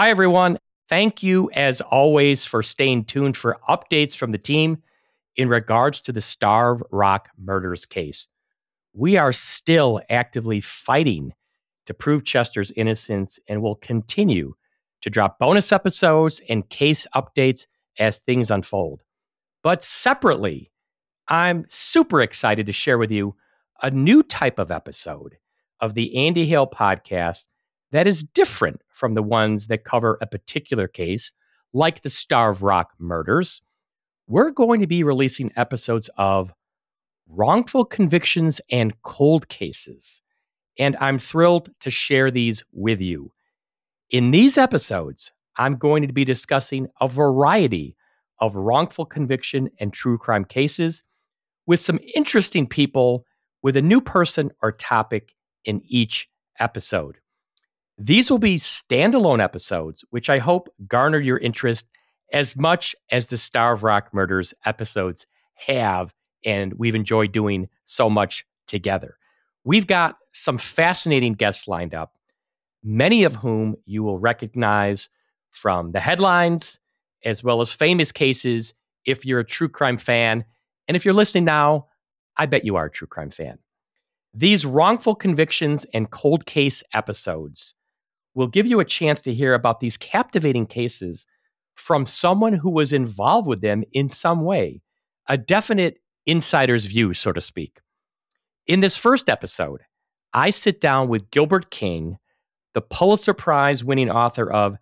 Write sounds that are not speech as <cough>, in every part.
Hi, everyone. Thank you, as always, for staying tuned for updates from the team in regards to the Starved Rock murders case. We are still actively fighting to prove Chester's innocence and will continue to drop bonus episodes and case updates as things unfold. But separately, I'm super excited to share with you a new type of episode of the Andy Hale podcast that is different from the ones that cover a particular case, like the Starved Rock murders. We're going to be releasing episodes of wrongful convictions and cold cases. And I'm thrilled to share these with you. In these episodes, I'm going to be discussing a variety of wrongful conviction and true crime cases with some interesting people with a new person or topic in each episode. These will be standalone episodes, which I hope garner your interest as much as the Starved Rock Murders episodes have, and we've enjoyed doing so much together. We've got some fascinating guests lined up, many of whom you will recognize from the headlines as well as famous cases if you're a true crime fan. And if you're listening now, I bet you are a true crime fan. These wrongful convictions and cold case episodes will give you a chance to hear about these captivating cases from someone who was involved with them in some way, a definite insider's view, so to speak. In this first episode, I sit down with Gilbert King, the Pulitzer Prize winning author of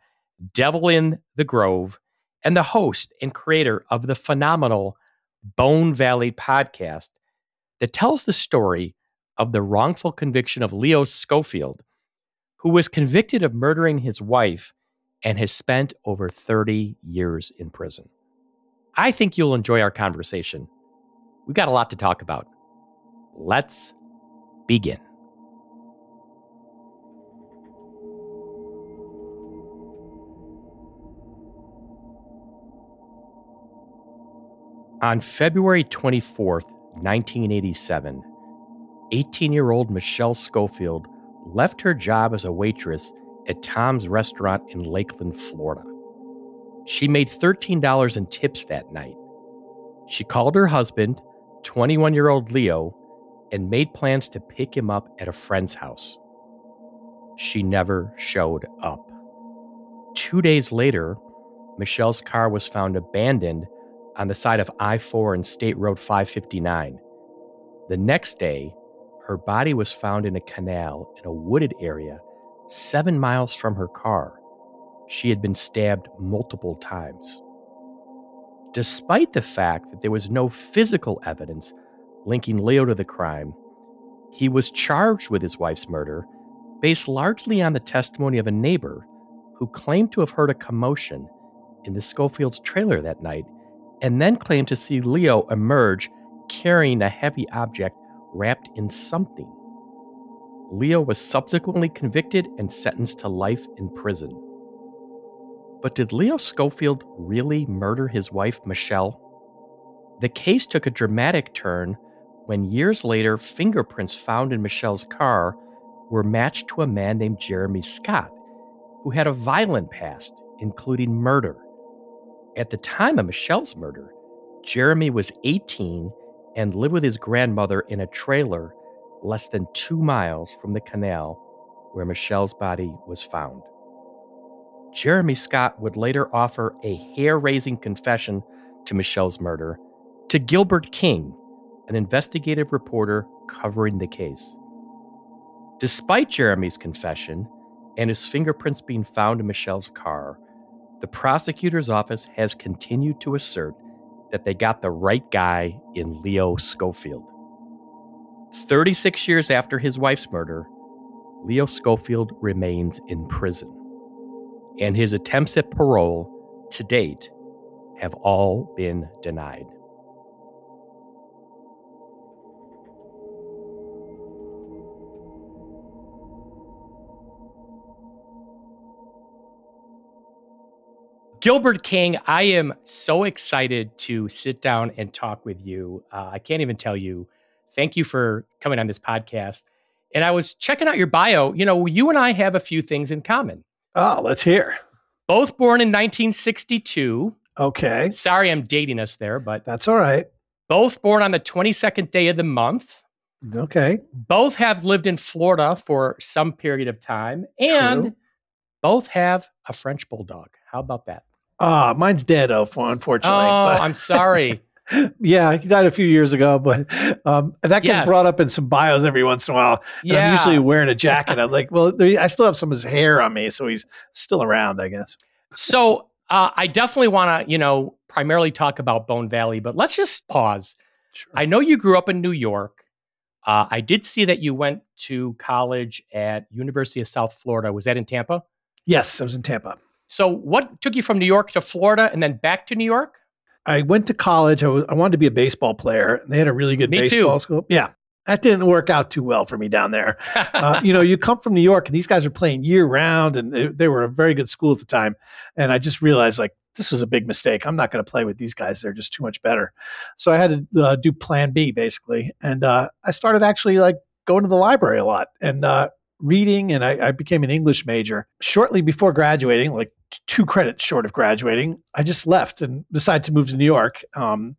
Devil in the Grove, and the host and creator of the phenomenal Bone Valley podcast that tells the story of the wrongful conviction of Leo Schofield, who was convicted of murdering his wife and has spent over 30 years in prison. I think you'll enjoy our conversation. We've got a lot to talk about. Let's begin. On February 24th, 1987, 18 year old Michelle Schofield left her job as a waitress at Tom's restaurant in Lakeland, Florida. She made $13 in tips that night. She called her husband, 21 year old Leo, and made plans to pick him up at a friend's house. She never showed up. Two days later, Michelle's car was found abandoned on the side of I 4 and State Road 559. The next day, her body was found in a canal in a wooded area seven miles from her car. She had been stabbed multiple times. Despite the fact that there was no physical evidence linking Leo to the crime, he was charged with his wife's murder based largely on the testimony of a neighbor who claimed to have heard a commotion in the Schofield's trailer that night and then claimed to see Leo emerge carrying a heavy object wrapped in something. Leo was subsequently convicted and sentenced to life in prison. But did Leo Schofield really murder his wife, Michelle? The case took a dramatic turn when years later, fingerprints found in Michelle's car were matched to a man named Jeremy Scott, who had a violent past, including murder. At the time of Michelle's murder, Jeremy was 18 and lived with his grandmother in a trailer less than two miles from the canal where Michelle's body was found. Jeremy Scott would later offer a hair raising confession to Michelle's murder to Gilbert King, an investigative reporter covering the case. Despite Jeremy's confession and his fingerprints being found in Michelle's car, the prosecutor's office has continued to assert that they got the right guy in Leo Schofield. 36 years after his wife's murder, Leo Schofield remains in prison. And his attempts at parole to date have all been denied. Gilbert King, I am so excited to sit down and talk with you. Uh, I can't even tell you. Thank you for coming on this podcast. And I was checking out your bio. You know, you and I have a few things in common. Oh, let's hear. Both born in 1962. Okay. Sorry, I'm dating us there, but That's all right. both born on the 22nd day of the month. Okay. Both have lived in Florida for some period of time, and True. both have a French bulldog. How about that? Ah, mine's dead, oh, unfortunately. oh, but- I'm sorry. <laughs> yeah, he died a few years ago, but um, that gets Yes. brought up in some bios every once in a while. And Yeah. I'm usually wearing a jacket. I'm like, well, there, I still have some of his hair on me, so he's still around, I guess. so uh, I definitely want to, you know, primarily talk about Bone Valley, but let's just pause. Sure. I know you grew up in New York. Uh, I did see that you went to college at University of South Florida. Was that in Tampa? yes, I was in Tampa. So, what took you from New York to Florida and then back to New York? I went to college. I, was, I wanted to be a baseball player. They had a really good Me too. baseball school. Yeah, that didn't work out too well for me down there. <laughs> uh, you know, you come from New York and these guys are playing year round, and they, they were a very good school at the time. And I just realized like this was a big mistake. I'm not going to play with these guys; they're just too much better. So I had to uh, do Plan B basically, and uh, I started actually like going to the library a lot and uh, reading, and I, I became an English major shortly before graduating, like t- two credits short of graduating. I just left and decided to move to New York. Um,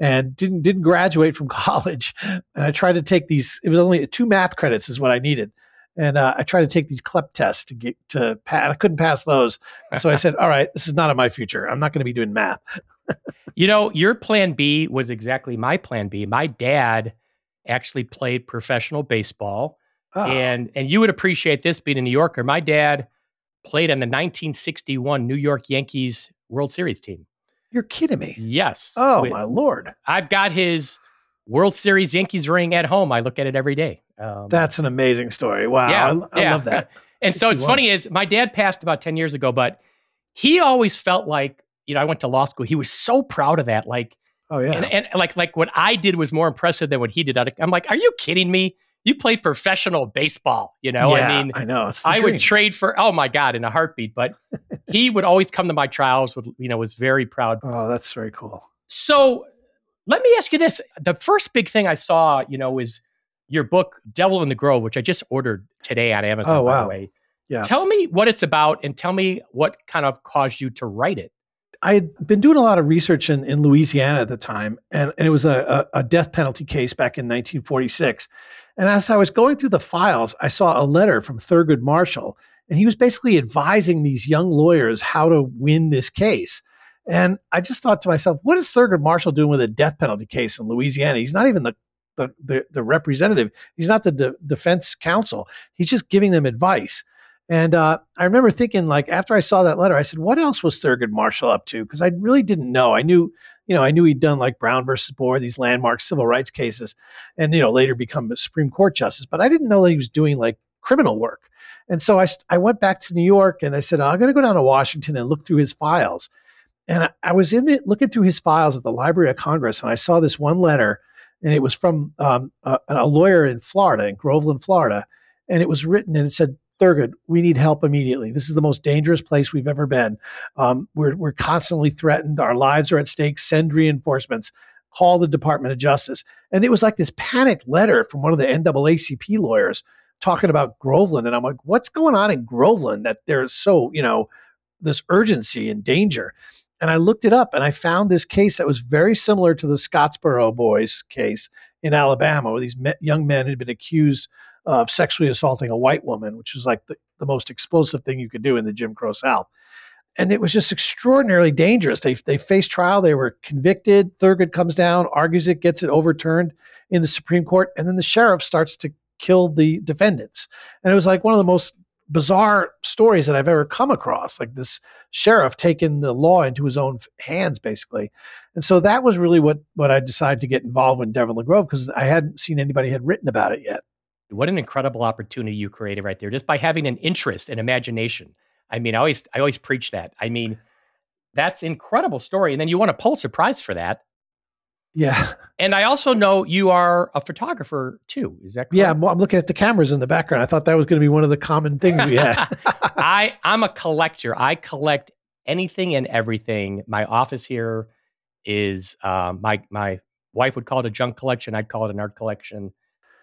and didn't didn't graduate from <laughs> college. And I tried to take these. It was only two math credits is what I needed, and uh, I tried to take these CLEP tests to get to pass. I couldn't pass those, and so I <laughs> said, "All right, this is not in my future. I'm not going to be doing math." <laughs> You know, your plan B was exactly my plan B. My dad actually played professional baseball, Oh, and and you would appreciate this being a New Yorker. My dad played on the 1961 New York Yankees World Series team. you're kidding me! Yes. Oh Wi- my lord, I've got his World Series Yankees ring at home. I look at it every day. Um, that's an amazing story. Wow, Yeah, I, I yeah. love that. <laughs> And so it's funny is my dad passed about 10 years ago, but he always felt like, you know, I went to law school. He was so proud of that. Like, Oh yeah, and, and like, like what I did was more impressive than what he did. I'm like, are you kidding me? You played professional baseball, you know? yeah, I mean, I know. I dream. would trade for, oh my God, in a heartbeat. But <laughs> he would always come to my trials with, you know, was very proud. oh, that's very cool. So let me ask you this. The first big thing I saw, you know, is your book, Devil in the Grove, which I just ordered today on Amazon, Oh, by wow. the way. Yeah. Tell me what it's about and tell me what kind of caused you to write it. I had been doing a lot of research in, in Louisiana at the time, and, and it was a, a, a death penalty case back in 1946. And as I was going through the files, I saw a letter from Thurgood Marshall, and he was basically advising these young lawyers how to win this case. And I just thought to myself, what is Thurgood Marshall doing with a death penalty case in Louisiana? He's not even the the, the, the representative. He's not the de- defense counsel. He's just giving them advice. And uh, I remember thinking, like, after I saw that letter, I said, "What else was Thurgood Marshall up to?" Because I really didn't know. I knew, you know, I knew he'd done like Brown versus Board, these landmark civil rights cases, and you know, later become a Supreme Court justice. But I didn't know that he was doing like criminal work. And so I, I went back to New York and I said, I'm going to go down to Washington and look through his files. And I, I was in it looking through his files at the Library of Congress, and I saw this one letter, and it was from um, a, a lawyer in Florida, in Groveland, Florida, and it was written and it said, Thurgood, we need help immediately. This is the most dangerous place we've ever been. Um, we're, we're constantly threatened. Our lives are at stake. Send reinforcements. Call the Department of Justice. And it was like this panicked letter from one of the NAACP lawyers talking about Groveland. And I'm like, what's going on in Groveland that there's so, you know, this urgency and danger? And I looked it up and I found this case that was very similar to the Scottsboro boys case in Alabama, where these me- young men had been accused of sexually assaulting a white woman, which was like the, the most explosive thing you could do in the Jim Crow South. And it was just extraordinarily dangerous. They, they faced trial, they were convicted. Thurgood comes down, argues it, gets it overturned in the Supreme Court, and then the sheriff starts to kill the defendants. And it was like one of the most bizarre stories that I've ever come across. Like this sheriff taking the law into his own hands, basically. And so that was really what what I decided to get involved in the Grove because I hadn't seen anybody had written about it yet. What an incredible opportunity you created right there, just by having an interest and imagination. I mean, I always I always preach that. I mean, that's incredible story. And then you won a Pulitzer Prize for that. Yeah, And I also know you are a photographer too. Is that correct? yeah. I'm, I'm looking at the cameras in the background. I thought that was going to be one of the common things we had. <laughs> I I'm a collector. I collect anything and everything. My office here is um, my my wife would call it a junk collection. I'd call it an art collection.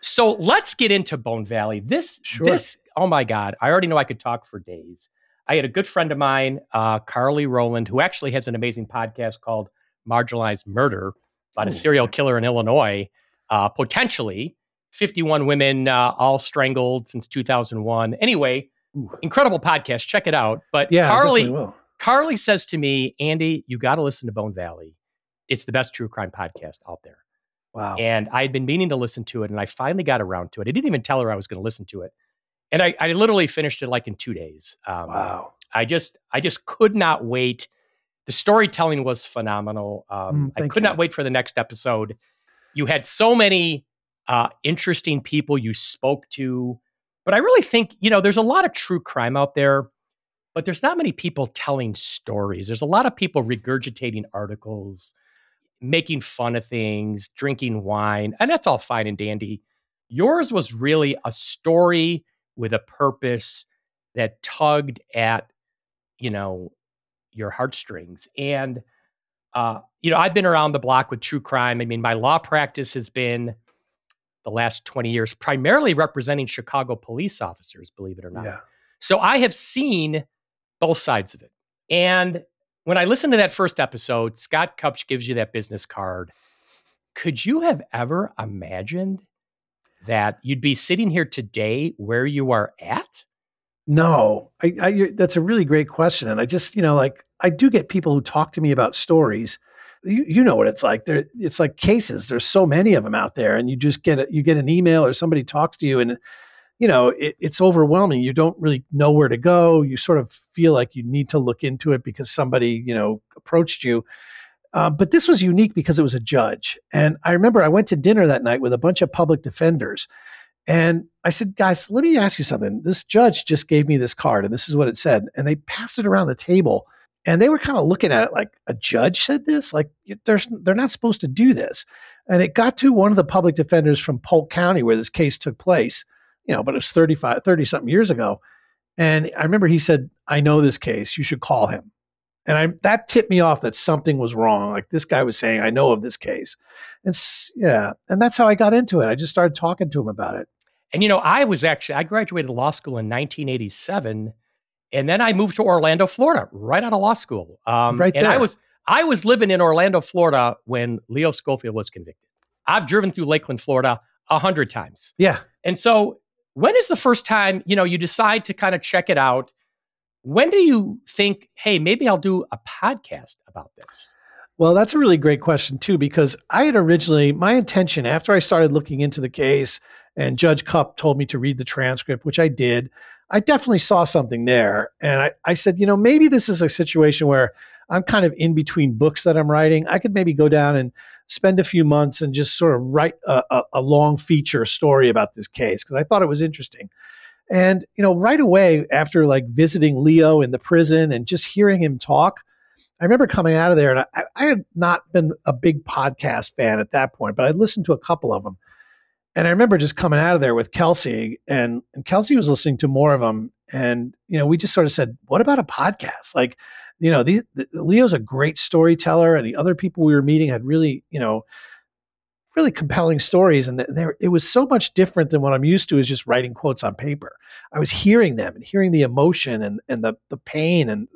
So let's get into Bone Valley. This Sure. this oh my god! I already know I could talk for days. I had a good friend of mine, uh, Carly Rowland, who actually has an amazing podcast called Marginalized Murder about Ooh. a serial killer in Illinois, uh, potentially 51 women uh, all strangled since 2001. Anyway, Ooh. incredible podcast. Check it out. But yeah, Carly, Carly says to me, Andy, you got to listen to Bone Valley. It's the best true crime podcast out there. Wow. And I had been meaning to listen to it, and I finally got around to it. I didn't even tell her I was going to listen to it. And I, I literally finished it like in two days. Um, wow. I just I just could not wait. The storytelling was phenomenal. Um, mm, I could you. not wait for the next episode. You had so many uh, interesting people you spoke to. But I really think, you know, there's a lot of true crime out there, but there's not many people telling stories. There's a lot of people regurgitating articles, making fun of things, drinking wine, and that's all fine and dandy. Yours was really a story with a purpose that tugged at, you know, your heartstrings. And, uh, you know, I've been around the block with true crime. I mean, my law practice has been the last 20 years, primarily representing Chicago police officers, believe it or not. Yeah. So I have seen both sides of it. And when I listened to that first episode, Scott Cupp gives you that business card. Could you have ever imagined that you'd be sitting here today where you are at? No, I, I, that's a really great question. And I just, you know, like I do get people who talk to me about stories you, you know what it's like. There, it's like cases. There's so many of them out there, and you just get a, you get an email or somebody talks to you, and you know it, it's overwhelming. You don't really know where to go. You sort of feel like you need to look into it because somebody you know approached you. Uh, but this was unique because it was a judge, and I remember I went to dinner that night with a bunch of public defenders, and I said, guys, let me ask you something. This judge just gave me this card, and this is what it said, and they passed it around the table and they were kind of looking at it like a judge said this like there's they're not supposed to do this and it got to one of the public defenders from polk county where this case took place you know but it was 35 30 something years ago and i remember he said i know this case you should call him and i that tipped me off that something was wrong like this guy was saying i know of this case and yeah and that's how i got into it i just started talking to him about it and you know i was actually i graduated law school in 1987 and then I moved to Orlando, Florida, right out of law school. Um, right there. And I was I was living in Orlando, Florida, when Leo Schofield was convicted. I've driven through Lakeland, Florida, a hundred times. Yeah. And so, when is the first time you know you decide to kind of check it out? When do you think, hey, maybe I'll do a podcast about this? Well, that's a really great question too, because I had originally my intention after I started looking into the case, and Judge Cupp told me to read the transcript, which I did. I definitely saw something there. And I, I said, you know, maybe this is a situation where I'm kind of in between books that I'm writing. I could maybe go down and spend a few months and just sort of write a, a, a long feature story about this case because I thought it was interesting. And, you know, right away after like visiting Leo in the prison and just hearing him talk, I remember coming out of there and I, I had not been a big podcast fan at that point, but I listened to a couple of them. And I remember just coming out of there with Kelsey, and, and Kelsey was listening to more of them. And, you know, we just sort of said, what about a podcast? Like, you know, the, the, Leo's a great storyteller, and the other people we were meeting had really, you know, really compelling stories. And there, it was so much different than what I'm used to is just writing quotes on paper. I was hearing them and hearing the emotion and, and the, the pain and,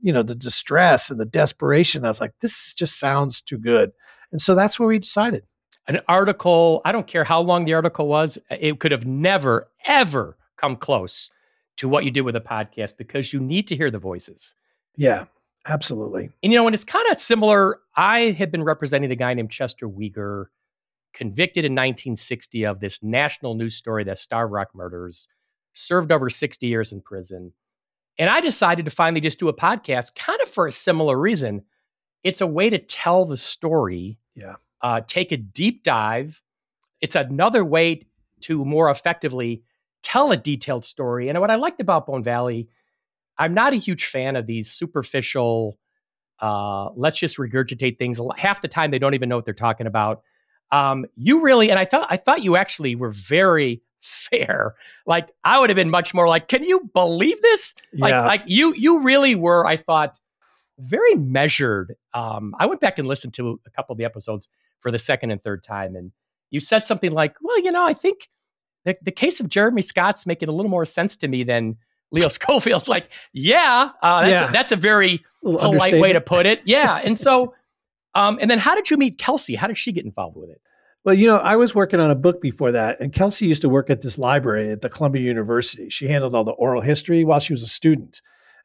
you know, the distress and the desperation. I was like, this just sounds too good. And so that's where we decided an article, I don't care how long the article was, uh, it could have never, ever come close to what you did with a podcast because you need to hear the voices. Yeah, absolutely. And you know, and it's kind of similar. I had been representing a guy named Chester Weger, convicted in 1960 of this national news story, the Starved Rock murders, served over 60 years in prison. And I decided to finally just do a podcast kind of for a similar reason. It's a way to tell the story. Yeah uh, take a deep dive. It's another way to more effectively tell a detailed story. And what I liked about Bone Valley, I'm not a huge fan of these superficial, uh, let's just regurgitate things. Half the time, they don't even know what they're talking about. Um, you really, and I thought, I thought you actually were very <laughs> fair. Like I would have been much more like, can you believe this? Like, yeah. like you, you really were. I thought very measured. Um, I went back and listened to a couple of the episodes for the second and third time. And you said something like, well, you know, I think the, the case of Jeremy Scott's making a little more sense to me than Leo <laughs> Schofield's like, yeah, uh, that's, Yeah. A, that's a very A polite way to put it. <laughs> Yeah. And so, um, and then how did you meet Kelsey? How did she get involved with it? Well, you know, I was working on a book before that, and Kelsey used to work at this library at the Columbia University. She handled all the oral history while she was a student.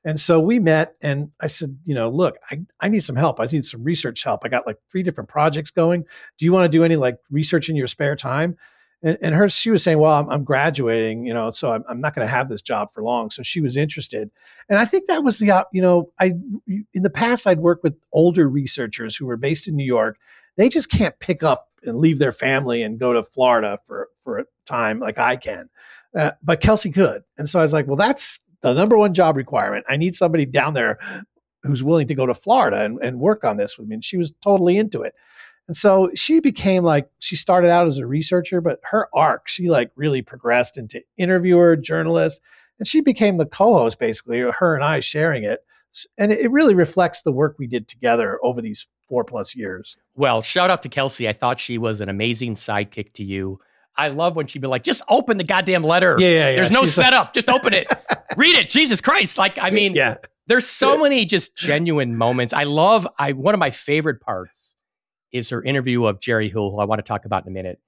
And so we met, and I said, you know, look, I, I need some help. I need some research help. I got like three different projects going. Do you want to do any like research in your spare time? And, and her, she was saying, well, I'm, I'm graduating, you know, so I'm, I'm not going to have this job for long. So she was interested. And I think that was the, you know, I, in the past, I'd worked with older researchers who were based in New York. They just can't pick up and leave their family and go to Florida for, for a time like I can. Uh, but Kelsey could. And so I was like, well, that's the number one job requirement. I need somebody down there who's willing to go to Florida and, and work on this with me. And she was totally into it. And so she became like, she started out as a researcher, but her arc, she like really progressed into interviewer, journalist, and she became the co host basically, her and I sharing it. And it really reflects the work we did together over these four plus years. Well, shout out to Kelsey. I thought she was an amazing sidekick to you. I love when she'd be like, just open the goddamn letter. Yeah, yeah, yeah. There's no She's like- setup. just open it. <laughs> Read it. Jesus Christ. Like, I mean, yeah, there's so many just genuine moments. I love I one of my favorite parts is her interview of Jerry Hill, who I want to talk about in a minute.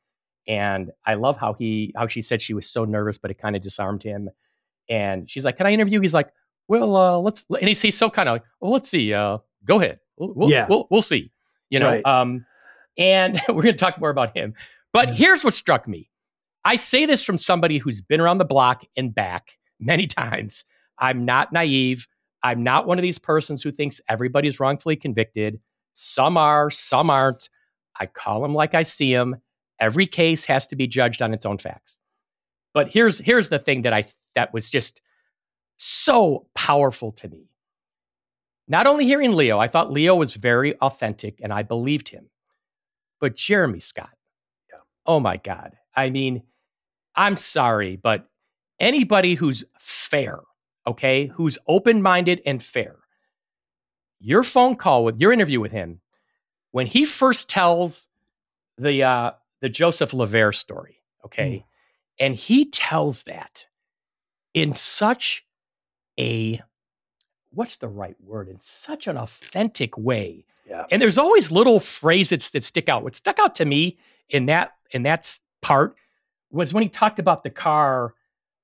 And I love how he how she said she was so nervous, but it kind of disarmed him. And she's like, "Can I interview?" He's like, "Well, uh, let's." And he's, he's so kind of like, "Well, let's see. Uh, go ahead. We'll, we'll, Yeah. we'll, we'll see." You know. Right. Um, and <laughs> we're going to talk more about him. But Yeah. here's what struck me. I say this from somebody who's been around the block and back many <laughs> times. I'm not naive. I'm not one of these persons who thinks everybody's wrongfully convicted. Some are, some aren't. I call them like I see them. Every case has to be judged on its own facts. But here's here's the thing that I that was just so powerful to me. Not only hearing Leo, I thought Leo was very authentic and I believed him. But Jeremy Scott, Yeah. oh my God. I mean, I'm sorry, but anybody who's fair, okay, who's open minded and fair, your phone call with your interview with him, when he first tells the uh, the Joseph Lavere story, okay, and he tells that in such a what's the right word in such an authentic way yeah, and there's always little phrases that stick out. What stuck out to me in that in that part was when he talked about the car.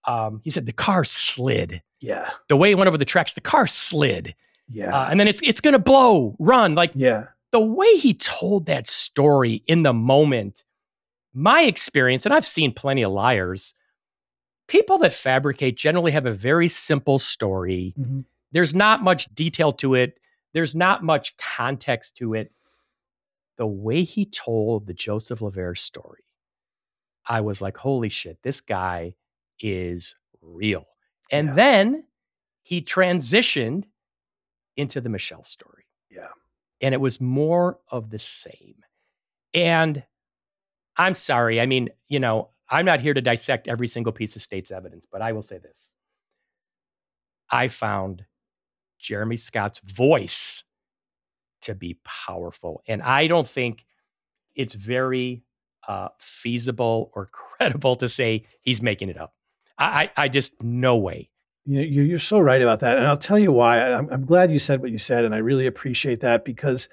Um, he said the car slid. yeah, The way it went over the tracks, the car slid, yeah, uh, and then it's it's gonna blow, run. Like yeah, the way he told that story in the moment. My experience, and I've seen plenty of liars. People that fabricate generally have a very simple story Mhm. there's not much detail to it. There's not much context to it. The way he told the Joseph Lavere story, I was like, holy shit, this guy is real. And Yeah. then he transitioned into the Michelle story. Yeah. And it was more of the same. And I'm sorry. I mean, you know, I'm not here to dissect every single piece of state's evidence, but I will say this. I found Jeremy Scott's voice to be powerful. And I don't think it's very uh, feasible or <laughs> credible to say he's making it up. I, I, I just, no way. You you're so right about that, and I'll tell you why. I'm, I'm glad you said what you said, and I really appreciate that because,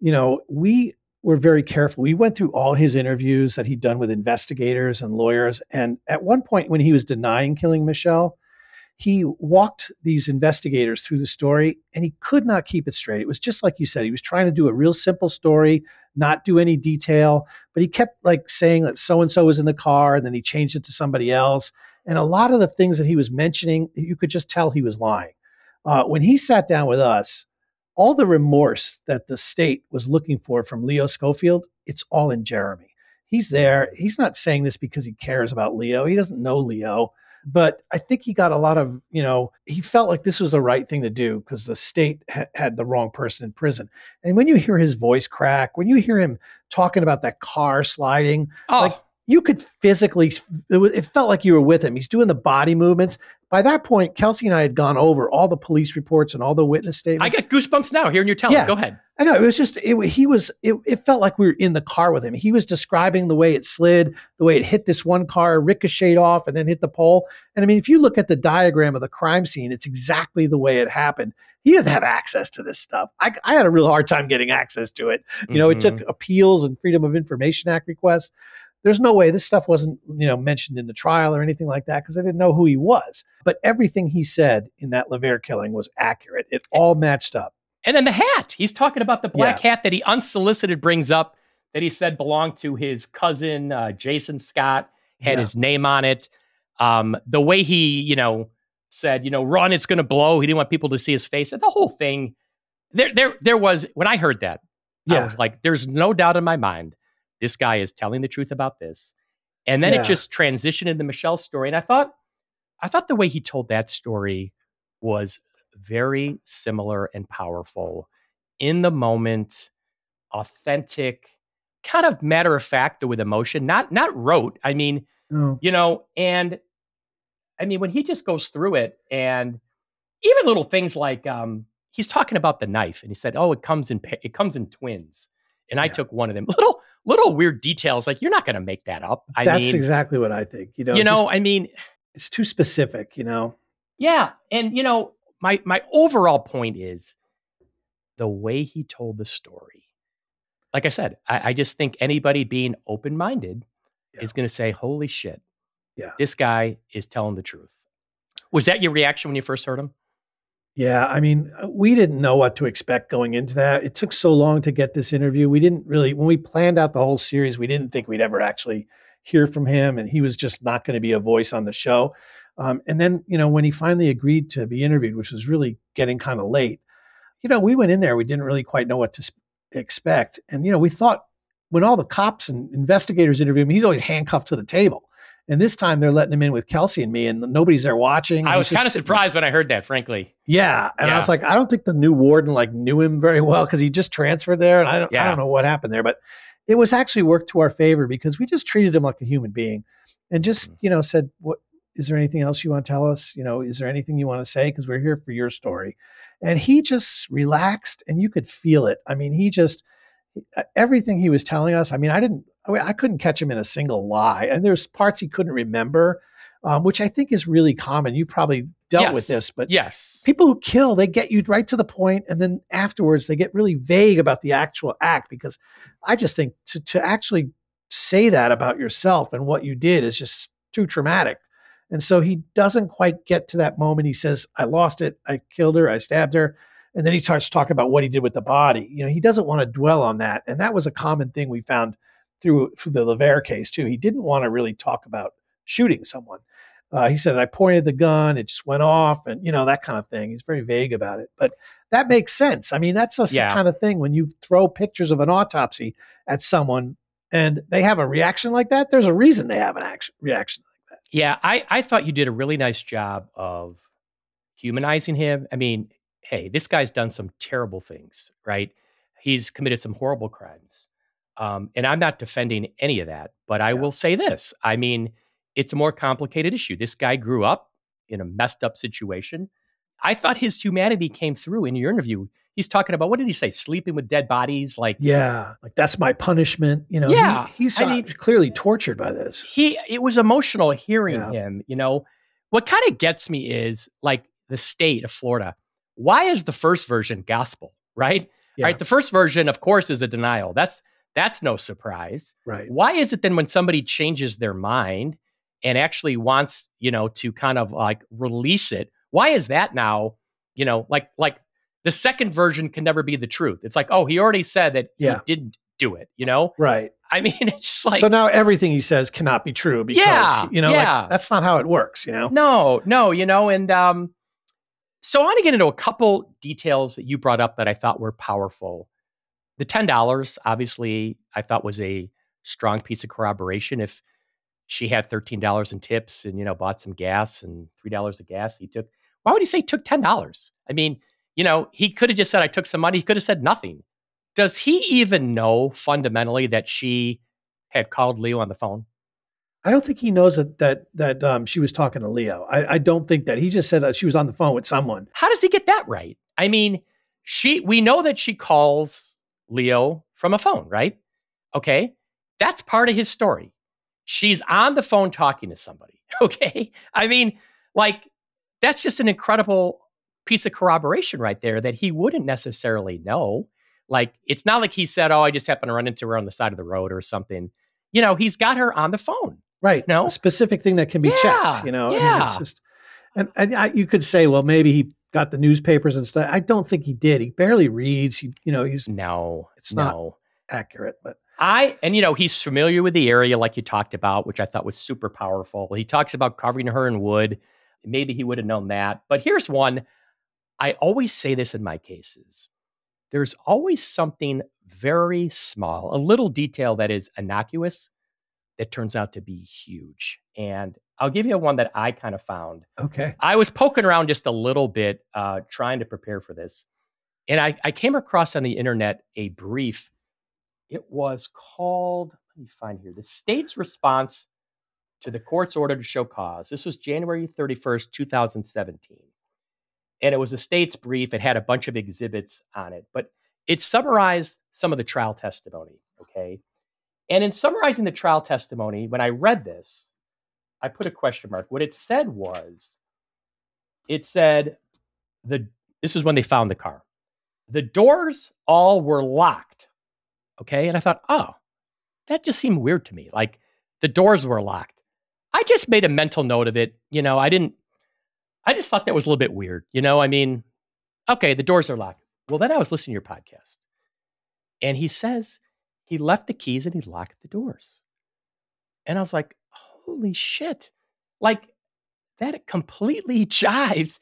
you know, we were very careful. We went through all his interviews that he'd done with investigators and lawyers, and at one point when he was denying killing Michelle, he walked these investigators through the story, and he could not keep it straight. It was just like you said. He was trying to do a real simple story, not do any detail, but he kept like saying that so and so was in the car, and then he changed it to somebody else. And a lot of the things that he was mentioning, you could just tell he was lying. Uh, when he sat down with us, all the remorse that the state was looking for from Leo Schofield, it's all in Jeremy. He's there. He's not saying this because he cares about Leo. He doesn't know Leo. But I think he got a lot of, you know, he felt like this was the right thing to do because the state ha- had the wrong person in prison. And when you hear his voice crack, when you hear him talking about that car sliding, Oh, Like, you could physically, it, was, it felt like you were with him. He's doing the body movements. By that point, Kelsey and I had gone over all the police reports and all the witness statements. I get goosebumps now hearing you telling. Yeah. Go ahead. I know it was just it, he was it, it felt like we were in the car with him. He was describing the way it slid, the way it hit this one car, ricocheted off, and then hit the pole. And I mean, if you look at the diagram of the crime scene, it's exactly the way it happened. He didn't have access to this stuff. I, I had a real hard time getting access to it. You know, Mhm. it took appeals and Freedom of Information Act requests. There's no way this stuff wasn't you know mentioned in the trial or anything like that because I didn't know who he was. But everything he said in that Lavere killing was accurate. It all matched up. And then the hat. He's talking about the black hat that he unsolicited brings up that he said belonged to his cousin uh, Jason Scott, had Yeah. his name on it. Um, the way he, you know, said, you know, run, it's going to blow. He didn't want people to see his face. And the whole thing, there, there, there was when I heard that, I was like, there's no doubt in my mind, this guy is telling the truth about this. And then Yeah. it just transitioned into Michelle's story. And I thought, I thought the way he told that story was very similar and powerful in the moment, authentic, kind of matter of fact with emotion, not not rote. I mean, you know, and I mean when he just goes through it and even little things like um he's talking about the knife and he said, "Oh, it comes in it comes in twins." And I Yeah. took one of them. <laughs> Little little weird details like you're not going to make that up. I That's mean, exactly what I think. You know, you know, just- I mean, it's too specific. You know, Yeah, and you know, my my overall point is the way he told the story. Like I said, I, I just think anybody being open minded Yeah. is going to say, "Holy shit, Yeah. this guy is telling the truth." Was that your reaction when you first heard him? Yeah, I mean, uh, we didn't know what to expect going into that. It took so long to get this interview. We didn't really, when we planned out the whole series, we didn't think we'd ever actually hear from him, and he was just not going to be a voice on the show. Um, and then, you know, when he finally agreed to be interviewed, which was really getting kind of late, you know, we went in there, we didn't really quite know what to expect. And, you know, we thought when all the cops and investigators interview him, he's always handcuffed to the table. And this time they're letting him in with Kelsey and me, and nobody's there watching. I was kind of surprised when I heard that, frankly. yeah, and I was like, I don't think the new warden like knew him very well because he just transferred there, and I don't, I don't know what happened there, but it was actually worked to our favor because we just treated him like a human being, and just Mhm. you know said, "What is there anything else you want to tell us? You know, is there anything you want to say? Because we're here for your story." And he just relaxed, and you could feel it. I mean, he just everything he was telling us. I mean, I didn't, I, mean, I couldn't catch him in a single lie, and there's parts he couldn't remember, um, which I think is really common. You probably dealt with this, but yes, people who kill they get you right to the point and then afterwards they get really vague about the actual act because i just think to, to actually say that about yourself and what you did is just too traumatic. And so he doesn't quite get to that moment. He says i lost it. I killed her. I stabbed her. And then he starts talking about what he did with the body. You know he doesn't want to dwell on that and that was a common thing we found through through the Lavere case too he didn't want to really talk about shooting someone uh, he said, I pointed the gun, it just went off, and you know, that kind of thing. He's very vague about it. But that makes sense. I mean, that's a s- Yeah. kind of thing when you throw pictures of an autopsy at someone and they have a reaction like that, there's a reason they have an action reaction like that. Yeah, I, I thought you did a really nice job of humanizing him. I mean, hey, this guy's done some terrible things, right? He's committed some horrible crimes. Um, and I'm not defending any of that, but I Yeah. will say this. I mean, it's a more complicated issue. This guy grew up in a messed up situation. I thought his humanity came through in your interview. He's talking about what did he say? Sleeping with dead bodies, like Yeah, like that's my punishment. You know, he- Yeah, he's I mean- clearly tortured by this. he it was emotional hearing Yeah. him you know what kind of gets me is like the state of florida why is the first version gospel right Yeah. right the first version of course is a denial that's that's no surprise Right. why is it then when somebody changes their mind and actually wants you know to kind of like release it why is that now you know like like the second version can never be the truth it's like oh he already said that Yeah. he didn't do it you know Right. i mean <laughs> it's just like so now everything he says cannot be true because Yeah, you know, yeah. like, that's not how it works, you know? No, no, you know, and um, so I want to get into a couple details that you brought up that I thought were powerful. The ten dollars, obviously, I thought was a strong piece of corroboration. If she had thirteen dollars in tips and you know bought some gas and three dollars of gas, he took. Why would he say he took ten dollars? I mean, you know, he could have just said I took some money. He could have said nothing. Does he even know fundamentally that she had called Leo on the phone? I don't think he knows that that that um, she was talking to Leo. I, I don't think that he just said that she was on the phone with someone. How does he get that right? I mean, she we know that she calls Leo from a phone, right? Okay, that's part of his story. She's on the phone talking to somebody. <laughs> Okay, I mean, like that's just an incredible piece of corroboration right there that he wouldn't necessarily know. Like, it's not like he said, "Oh, I just happened to run into her on the side of the road" or something. You know, he's got her on the phone. Right. No specific thing that can be Yeah, checked. You know. I mean, yeah. it's just, and and I, you could say, well, maybe he got the newspapers and stuff. I don't think he did. He barely reads. He, you know, he's No, It's not- accurate, but I and you know he's familiar with the area, like you talked about, which I thought was super powerful. He talks about covering her in wood. Maybe he would have known that. But here's one. I always say this in my cases. There's always something very small, a little detail that is innocuous that turns out to be huge. And I'll give you one that I kind of found. okay. I was poking around just a little bit, uh, trying to prepare for this. And I, I came across on the internet a brief. It was called, let me find here, the state's response to the court's order to show cause. This was January 31st, 2017. And it was a state's brief. It had a bunch of exhibits on it, but it summarized some of the trial testimony. Okay. And in summarizing the trial testimony, when I read this, I put a question mark. What it said was, it said the this is when they found the car. The doors all were locked. Okay. And I thought, oh, that just seemed weird to me. Like the doors were locked. I just made a mental note of it. You know, I didn't, I just thought that was a little bit weird. You know, I mean, okay, the doors are locked. Well, then I was listening to your podcast and he says he left the keys and he locked the doors. And I was like, holy shit. Like that completely <laughs> jives.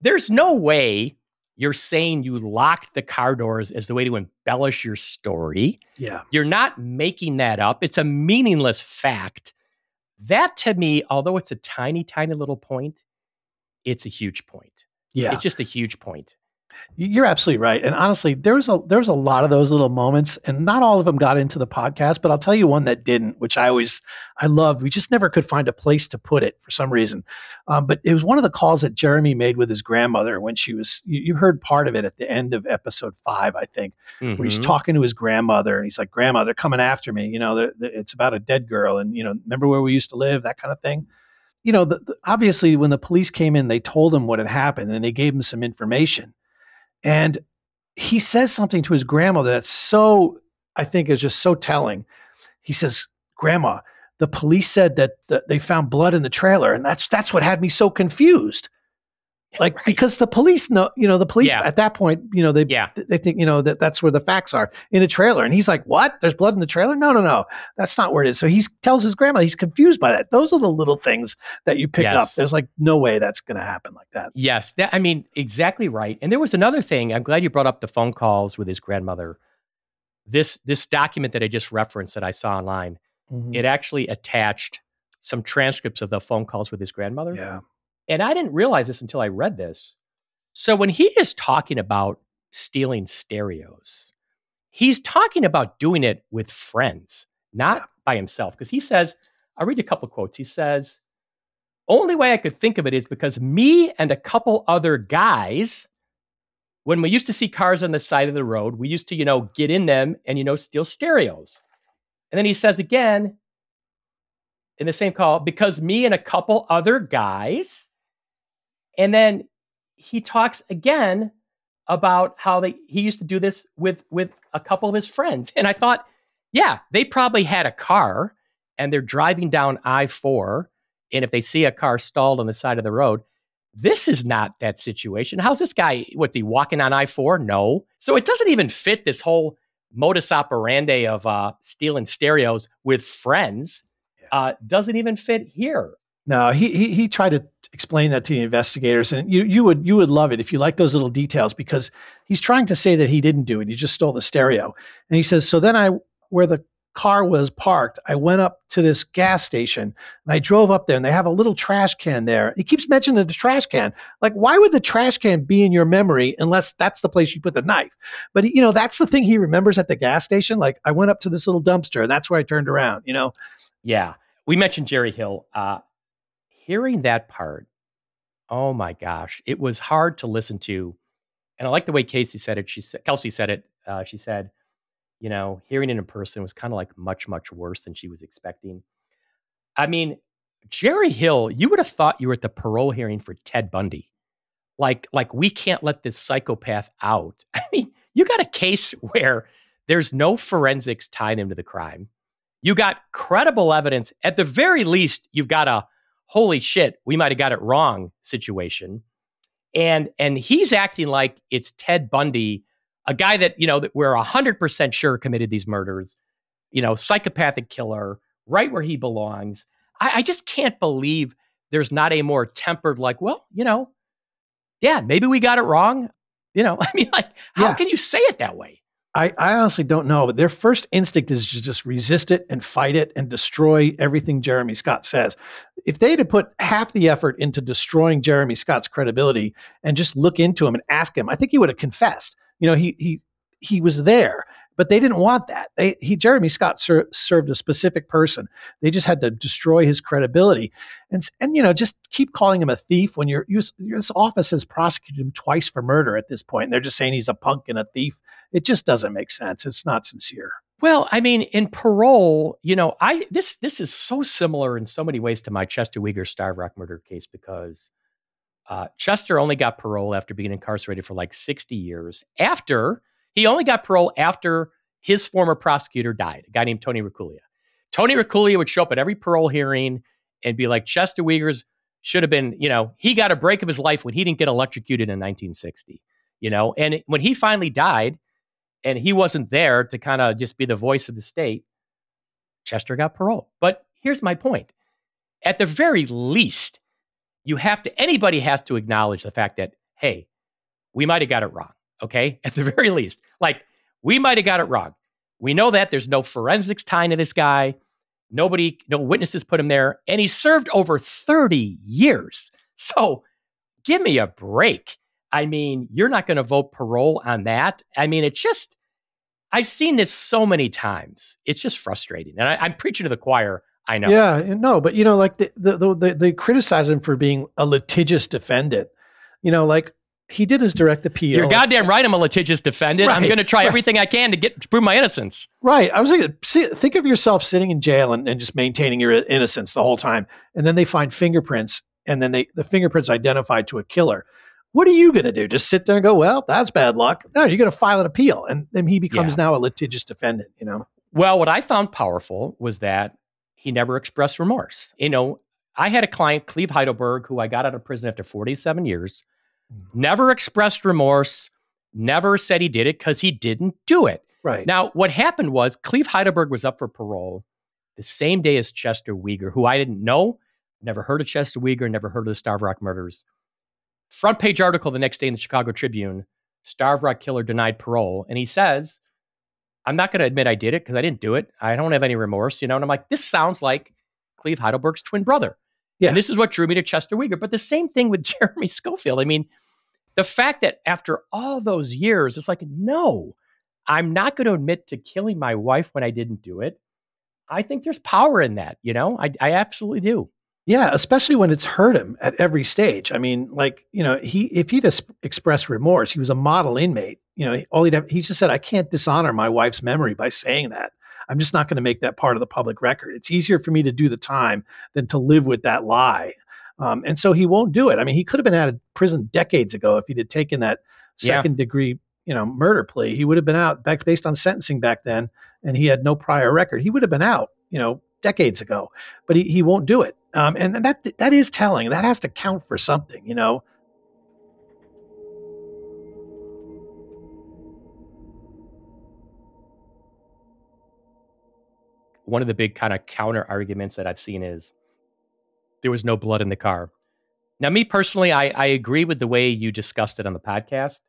There's no way you're saying you locked the car doors as the way to embellish your story. Yeah. You're not making that up. It's a meaningless fact. That to me, although it's a tiny, tiny little point, it's a huge point. Yeah. It's just a huge point. You- You're absolutely right. And honestly, there was a there was a lot of those little moments, and not all of them got into the podcast, but I'll tell you one that didn't, which I always I loved. We just never could find a place to put it for some reason. Um, but it was one of the calls that Jeremy made with his grandmother when she was. You, you heard part of it at the end of episode five, I think, where he's Mhm. talking to his grandmother, and he's like, "Grandma, they're coming after me. You know, they're- they're- it's about a dead girl, and you know, remember where we used to live, that kind of thing." You know, the, the- obviously, when the police came in, they told him what had happened, and they gave him some information. And he says something to his grandmother that's so, I think, is just so telling. He says, "Grandma, the police said that that they found blood in the trailer, and that's that's what had me so confused." Like Right. because the police know, you know, the police Yeah. at that point, you know, they Yeah. they think you know that that's where the facts are in a trailer, and he's like, "What? There's blood in the trailer? No, no, no, that's not where it is." So he tells his grandma he's confused by that. Those are the little things that you pick up. There's like no way that's going to happen like that. Yes, that, I mean, exactly right. And there was another thing. I'm glad you brought up the phone calls with his grandmother. This this document that I just referenced that I saw online, Mhm. it actually attached some transcripts of the phone calls with his grandmother. yeah, And I didn't realize this until I read this. So when he is talking about stealing stereos, he's talking about doing it with friends, not by himself. Because he says, I'll read a couple quotes. He says, only way I could think of it is because me and a couple other guys, when we used to see cars on the side of the road, we used to, you know, get in them and, you know, steal stereos. And then he says again in the same call, because me and a couple other guys, and then he talks again about how they he used to do this with with a couple of his friends. And I thought, yeah, they probably had a car and they're driving down I-4 and if they see a car stalled on the side of the road, this is not that situation. How's this guy what's he walking on I-4? No. So it doesn't even fit this whole modus operandi of uh stealing stereos with friends. Yeah. Uh doesn't even fit here. No, he, he he tried to explain that to the investigators, and you you would you would love it if you like those little details because he's trying to say that he didn't do it. He just stole the stereo, and he says, "So then I, where the car was parked, I went up to this gas station and I drove up there, and they have a little trash can there. He keeps mentioning the trash can. Like, why would the trash can be in your memory unless that's the place you put the knife? But you know, that's the thing he remembers at the gas station. Like, I went up to this little dumpster, and that's where I turned around. You know, Yeah. we mentioned Jerry Hill. Uh, hearing that part, oh my gosh, it was hard to listen to. And I like the way Casey said it. She said, Kelsey said it. Uh, she said, you know, hearing it in person was kind of like much, much worse than she was expecting. I mean, Jerry Hill, you would have thought you were at the parole hearing for Ted Bundy. Like, like we can't let this psychopath out. <laughs> I mean, you got a case <laughs> where there's no forensics tied into the crime. You got credible evidence. At the very least, you've got a holy shit, we might have got it wrong situation. And and he's acting like it's Ted Bundy, a guy that, you know, that we're 100% sure committed these murders, you know, psychopathic killer, right where he belongs. I, I just can't believe there's not a more tempered, like, well, you know, yeah, maybe we got it wrong. You know, <laughs> I mean, like, how yeah. can you say it that way? I, I honestly don't know, but their first instinct is to just resist it and fight it and destroy everything Jeremy Scott says. If they'd have put half the effort into destroying Jeremy Scott's credibility and just look into him and ask him, I think he would have confessed. You know, he he he was there but they didn't want that. They, he, Jeremy Scott ser- served a specific person. They just had to destroy his credibility, and and you know just keep calling him a thief when your this office has prosecuted him twice for murder at this point, and they're just saying he's a punk and a thief. It just doesn't make sense. It's not sincere. Well, I mean, in parole, you know, I this this is so similar in so many ways to my Chester Weger Starved Rock murder case because uh, Chester only got parole after being incarcerated for like 60 years after he only got parole after his former prosecutor died, a guy named Tony Raccuglia. Tony Raccuglia would show up at every parole hearing and be like, Chester Weger's should have been, you know, he got a break of his life when he didn't get electrocuted in 1960, you know, and when he finally died and he wasn't there to kind of just be the voice of the state, Chester got parole. But here's my point. At the very least, you have to, anybody has to acknowledge the fact that, hey, we might have got it wrong. Okay. <laughs> At the very least, like we might have got it wrong. We know that there's no forensics tying to this guy. Nobody, no witnesses put him there. And he served over 30 years. So give me a break. I mean, you're not going to vote parole on that. I mean, it's just, I've seen this so many times. It's just frustrating. And I, am preaching to the choir. I know. Yeah, no, but you know, like the, the, the, they criticize him for being a litigious defendant. You know, like he did his direct appeal. You're goddamn right. I'm a litigious defendant. Right, I'm going to try right. everything I can to get to prove my innocence. Right. I was thinking, see, think of yourself sitting in jail and, and just maintaining your innocence the whole time, and then they find fingerprints, and then they the fingerprints identified to a killer. What are you going to do? Just sit there and go, well, that's bad luck. No, you're going to file an appeal, and then he becomes yeah. now a litigious defendant. You know. Well, what I found powerful was that he never expressed remorse. You know, I had a client, Cleve Heidelberg, who I got out of prison after 47 years Mm-hmm. never expressed remorse, never said he did it because he didn't do it. Right. Now, what happened was Cleve Heidelberg was up for parole the same day as Chester Weger, who I didn't know, never heard of Chester Weger, never heard of the Starved Rock murders. Front page article the next day in the Chicago Tribune Starved Rock killer denied parole. And he says, I'm not going to admit I did it because I didn't do it. I don't have any remorse, you know? And I'm like, this sounds like Cleve Heidelberg's twin brother. Yeah. And this is what drew me to Chester Weger. But the same thing with <laughs> Jeremy Schofield. I mean, the fact that after all those years, it's like, no, I'm not going to admit to killing my wife when I didn't do it. I think there's power in that, you know? I, I absolutely do. Yeah, especially when it's hurt him at every stage. I mean, like, you know, he if he'd expressed remorse, he was a model inmate. You know, all he'd have, he just said, I can't dishonor my wife's memory by saying that. I'm just not going to make that part of the public record. It's easier for me to do the time than to live with that lie. Um, and so he won't do it. I mean, he could have been out of prison decades ago if he'd had taken that second yeah. degree, you know, murder plea. He would have been out back based on sentencing back then, and he had no prior record. He would have been out, you know, decades ago. But he, he won't do it. Um, and that that is telling. That has to count for something, you know. one of the big kind of counter arguments that I've seen is there was no blood in the car. Now, me personally, I, I agree with the way you discussed it on the podcast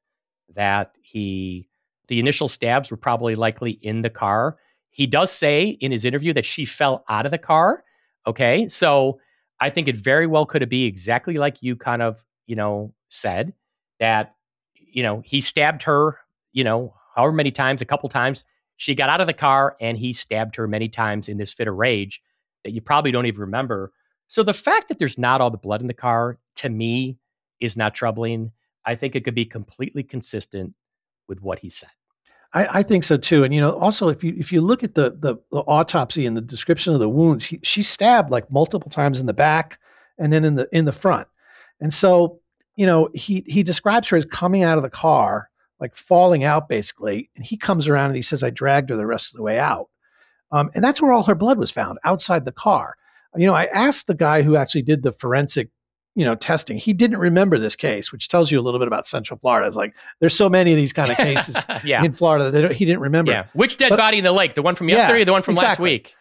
that he, the initial stabs were probably likely in the car. He does say in his interview that she fell out of the car. Okay. So I think it very well could be exactly like you kind of, you know, said that, you know, he stabbed her, you know, however many times, a couple times she got out of the car and he stabbed her many times in this fit of rage that you probably don't even remember. So the fact that there's not all the blood in the car to me is not troubling. I think it could be completely consistent with what he said. I, I, think so too. And you know, also if you if you look at the the, the autopsy and the description of the wounds, he, she stabbed like multiple times in the back and then in the in the front. And so, you know, he he describes her as coming out of the car, like falling out basically. And he comes around and he says, "I dragged her the rest of the way out." Um, and that's where all her blood was found outside the car. You know, I asked the guy who actually did the forensic you know, testing. He didn't remember this case, which tells you a little bit about Central Florida. It's like there's so many of these kind of <laughs> cases yeah. in Florida that he didn't remember. Yeah. Which dead but, body in the lake? The one from yesterday, yeah, or the one from exactly. last week?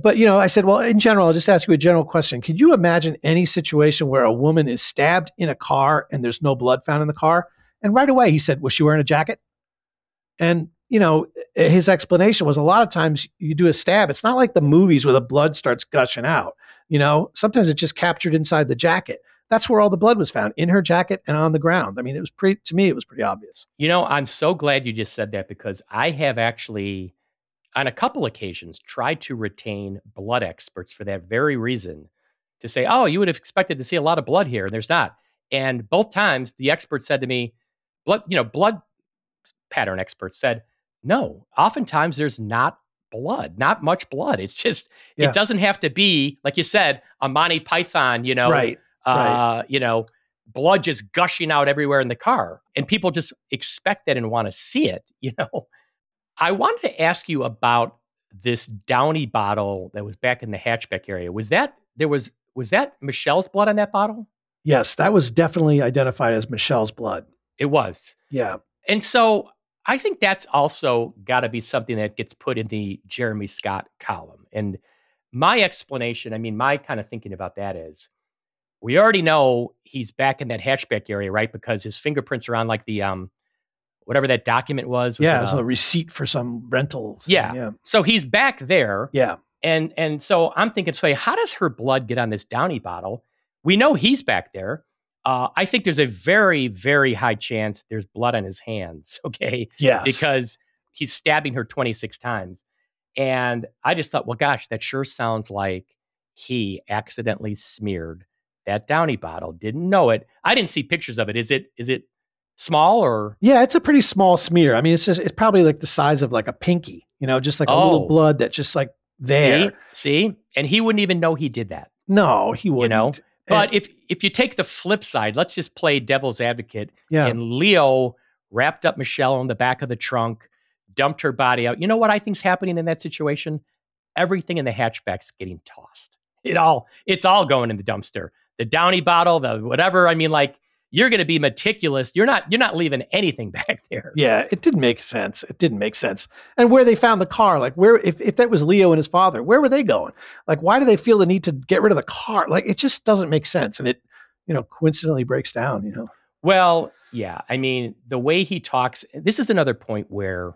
But you know, I said, well, in general, I'll just ask you a general question. Could you imagine any situation where a woman is stabbed in a car and there's no blood found in the car? And right away, he said, was she wearing a jacket? And you know, eh, his explanation was a lot of times you do a stab. It's not like the movies where the blood starts gushing out. You know, sometimes it's just captured inside the jacket that's where all the blood was found in her jacket and on the ground. I mean, it was pretty, to me, it was pretty obvious. You know, I'm so glad you just said that because I have actually, on a couple occasions, tried to retain blood experts for that very reason to say, oh, you would have expected to see a lot of blood here, and there's not. And both times the expert said to me, blood, you know, blood pattern experts said, no, oftentimes there's not blood, not much blood. It's just, yeah. it doesn't have to be, like you said, a Monty Python, you know, right right. Uh, you know, blood just gushing out everywhere in the car. And people just expect that and want to see it, <laughs> you know. I wanted to ask you about this Downy bottle that was back in the hatchback area. Was that there was was that Michelle's blood on that bottle? Yes, that was definitely identified as Michelle's blood. It was. Yeah. And so I think that's also got to be something that gets put in the Jeremy Scott column. And my explanation, I mean, my kind of thinking about that is we already know he's back in that hatchback area, right? Because his fingerprints are on like the um whatever that document was. Yeah, it was a receipt for some rental. Yeah. yeah. So he's back there. Yeah. And and so I'm thinking, so how does her blood get on this Downy bottle? We know he's back there. Uh, I think there's a very, very high chance there's blood on his hands. <laughs> Okay. Yes. Because he's stabbing her 26 times. And I just thought, well, gosh, that sure sounds like he accidentally smeared that Downy bottle. Didn't know it. I didn't see pictures of it. Is it is it small or? Yeah, it's a pretty small smear. I mean, it's just it's probably like the size of like a pinky. You know, just like a little oh. blood that just like there. See? see, and he wouldn't even know he did that. No, he wouldn't. You know, but and, if if you take the flip side, let's just play devil's advocate. Yeah. And Leo wrapped up Michelle in the back of the trunk, dumped her body out. You know what I think's happening in that situation? Everything in the hatchback's getting tossed. It all it's all going in the dumpster the Downy bottle, the whatever. I mean, like you're going to be meticulous. You're not. You're not leaving anything <laughs> back there. Yeah, it didn't make sense. It didn't make sense. And where they found the car, like where if if that was Leo and his father, where were they going? Like, why do they feel the need to get rid of the car? Like, it just doesn't make sense. And it, you know, coincidentally breaks down. You know. Well, yeah. I mean, the way he talks. This is another point where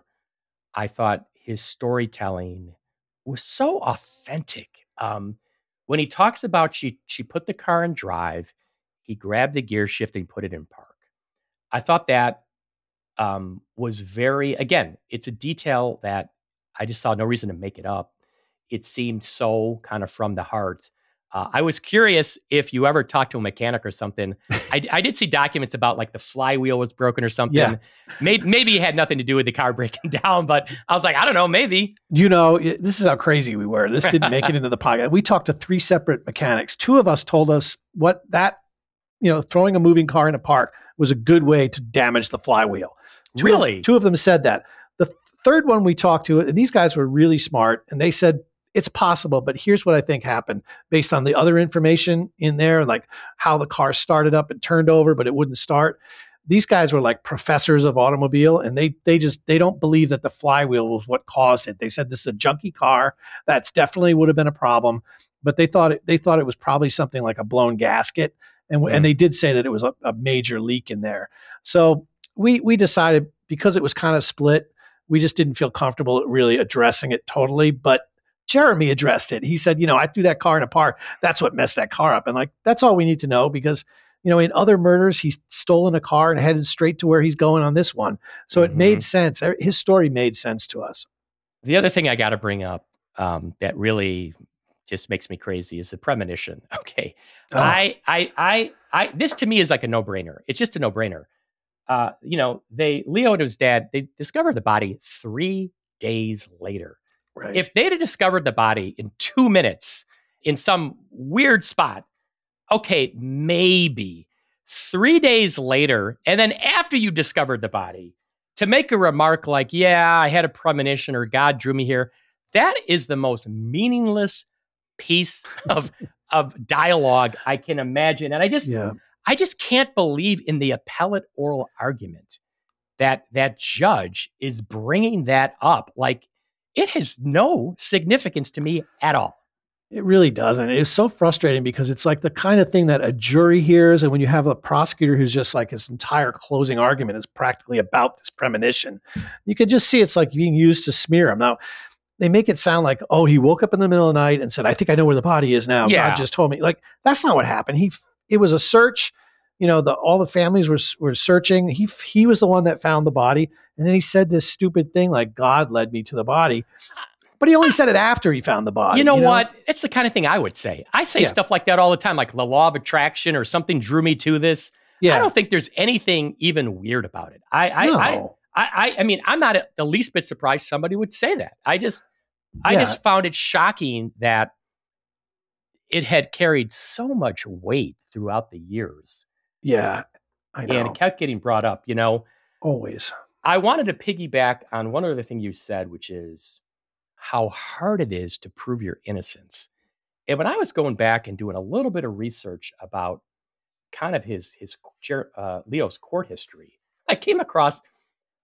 I thought his storytelling was so authentic. Um, when he talks about she she put the car in drive, he grabbed the gear shift and put it in park. I thought that um, was very again, it's a detail that I just saw no reason to make it up. It seemed so kind of from the heart uh, I was curious if you ever talked to a mechanic or something. I, I, did see documents about like the flywheel was broken or something. Yeah. Maybe, maybe it had nothing to do with the car <laughs> breaking down, but I was like, I don't know, maybe. You know, this is how crazy we were. This didn't make it <laughs> into the podcast. We talked to three separate mechanics. Two of us told us what that, you know, throwing a moving car in a park was a good way to damage the flywheel. Two really? Of, two of them said that. The third one we talked to, and these guys were really smart, and they said it's possible, but here's what I think happened based on the other information in there, like how the car started up and turned over, but it wouldn't start. These guys were like professors of automobile, and they they just they don't believe that the flywheel was what caused it. They said this is a junky car. That's definitely would have been a problem, but they thought it, they thought it was probably something like a blown gasket, and mm. and they did say that it was a, a major leak in there. So we we decided because it was kind of split, we just didn't feel comfortable really addressing it totally, but Jeremy addressed it. He said, you know, I threw that car in a park. That's what messed that car up. And like, that's all we need to know because, you know, in other murders, he's stolen a car and headed straight to where he's going on this one. So mm-hmm. it made mm-hmm. sense. His story made sense to us. The other thing I got to bring up um, that really just makes me crazy is the premonition. <laughs> Okay. Oh. I, I, I, I, this to me is like a no brainer. It's just a no brainer. Uh, you know, they, Leo and his dad, they discovered the body three days later. Right. If they'd have discovered the body in two minutes in some weird spot, okay, maybe three days later, and then after you discovered the body, to make a remark like, yeah, I had a premonition or God drew me here, that is the most meaningless piece of of dialogue I can imagine. And I just yeah. I just can't believe in the appellate oral argument that that judge is bringing that up. Like it has no significance to me at all. It really doesn't. It's so frustrating because it's like the kind of thing that a jury hears. And when you have a prosecutor who's just like his entire closing argument is practically about this premonition, you can just see it's like being used to smear him. Now, they make it sound like, oh, he woke up in the middle of the night and said, I think I know where the body is now. Yeah. God just told me. Like, that's not what happened. He, it was a search. You know, the all the families were were searching. He he was the one that found the body, and then he said this stupid thing like God led me to the body. But he only said it after he found the body. You know, you know? what? It's the kind of thing I would say. I say yeah. stuff like that all the time, like the law of attraction or something drew me to this. Yeah. I don't think there's anything even weird about it. I I no. I, I, I mean, I'm not the least bit surprised somebody would say that. I just I yeah. just found it shocking that it had carried so much weight throughout the years. Yeah. I know. And it kept getting brought up, you know. Always. I wanted to piggyback on one other thing you said, which is how hard it is to prove your innocence. And when I was going back and doing a little bit of research about kind of his his uh, Leo's court history, I came across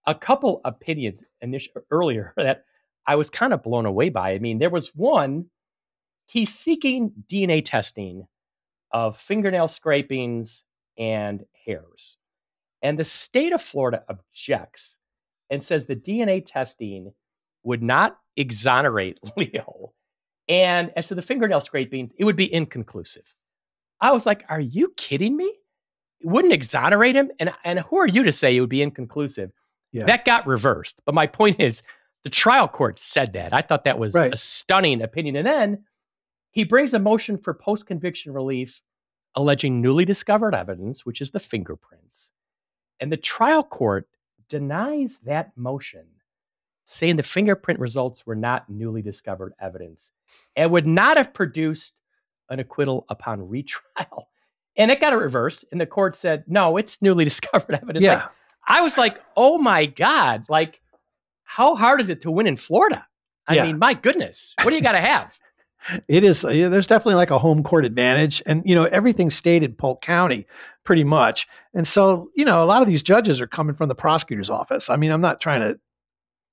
a couple opinions initial, earlier <laughs> that I was kind of blown away by. I mean, there was one he's seeking DNA testing of fingernail scrapings and hairs. And the state of Florida objects and says the DNA testing would not exonerate <laughs> Leo. And as to the fingernail scraping, it would be inconclusive. I was like, are you kidding me? It wouldn't exonerate him? And, and who are you to say it would be inconclusive? Yeah. That got reversed. But my point is, the trial court said that. I thought that was right. a stunning opinion. And then he brings a motion for post conviction relief alleging newly discovered evidence, which is the fingerprints. And the trial court denies that motion saying the fingerprint results were not newly discovered evidence and would not have produced an acquittal upon retrial. <laughs> And it got reversed, and the court said, no, it's newly <laughs> discovered evidence. Yeah. Like, I was like, oh my God, like, how hard is it to win in Florida? I yeah. mean, my goodness, what do you got to have? <laughs> it is yeah, there's definitely like a home court advantage and you know everything stayed in polk county pretty much and so you know a lot of these judges are coming from the prosecutor's office i mean i'm not trying to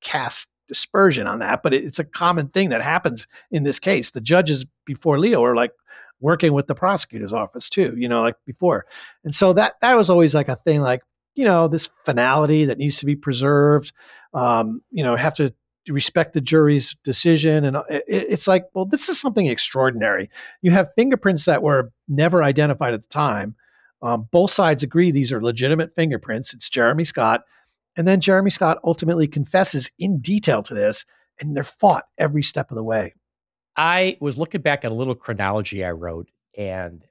cast dispersion on that, but it's a common thing that happens in this case. The judges before Leo are like working with the prosecutor's office too, you know, like before. And so that that was always like a thing like, you know, this finality that needs to be preserved. Um, you know, have to respect the jury's decision and uh, it, it's like, well, this is something extraordinary. You have fingerprints that were never identified at the time. Um, both sides agree these are legitimate fingerprints. It's Jeremy Scott and then Jeremy Scott ultimately confesses in detail to this, and they're fought every step of the way. I was looking back at a little chronology I wrote, and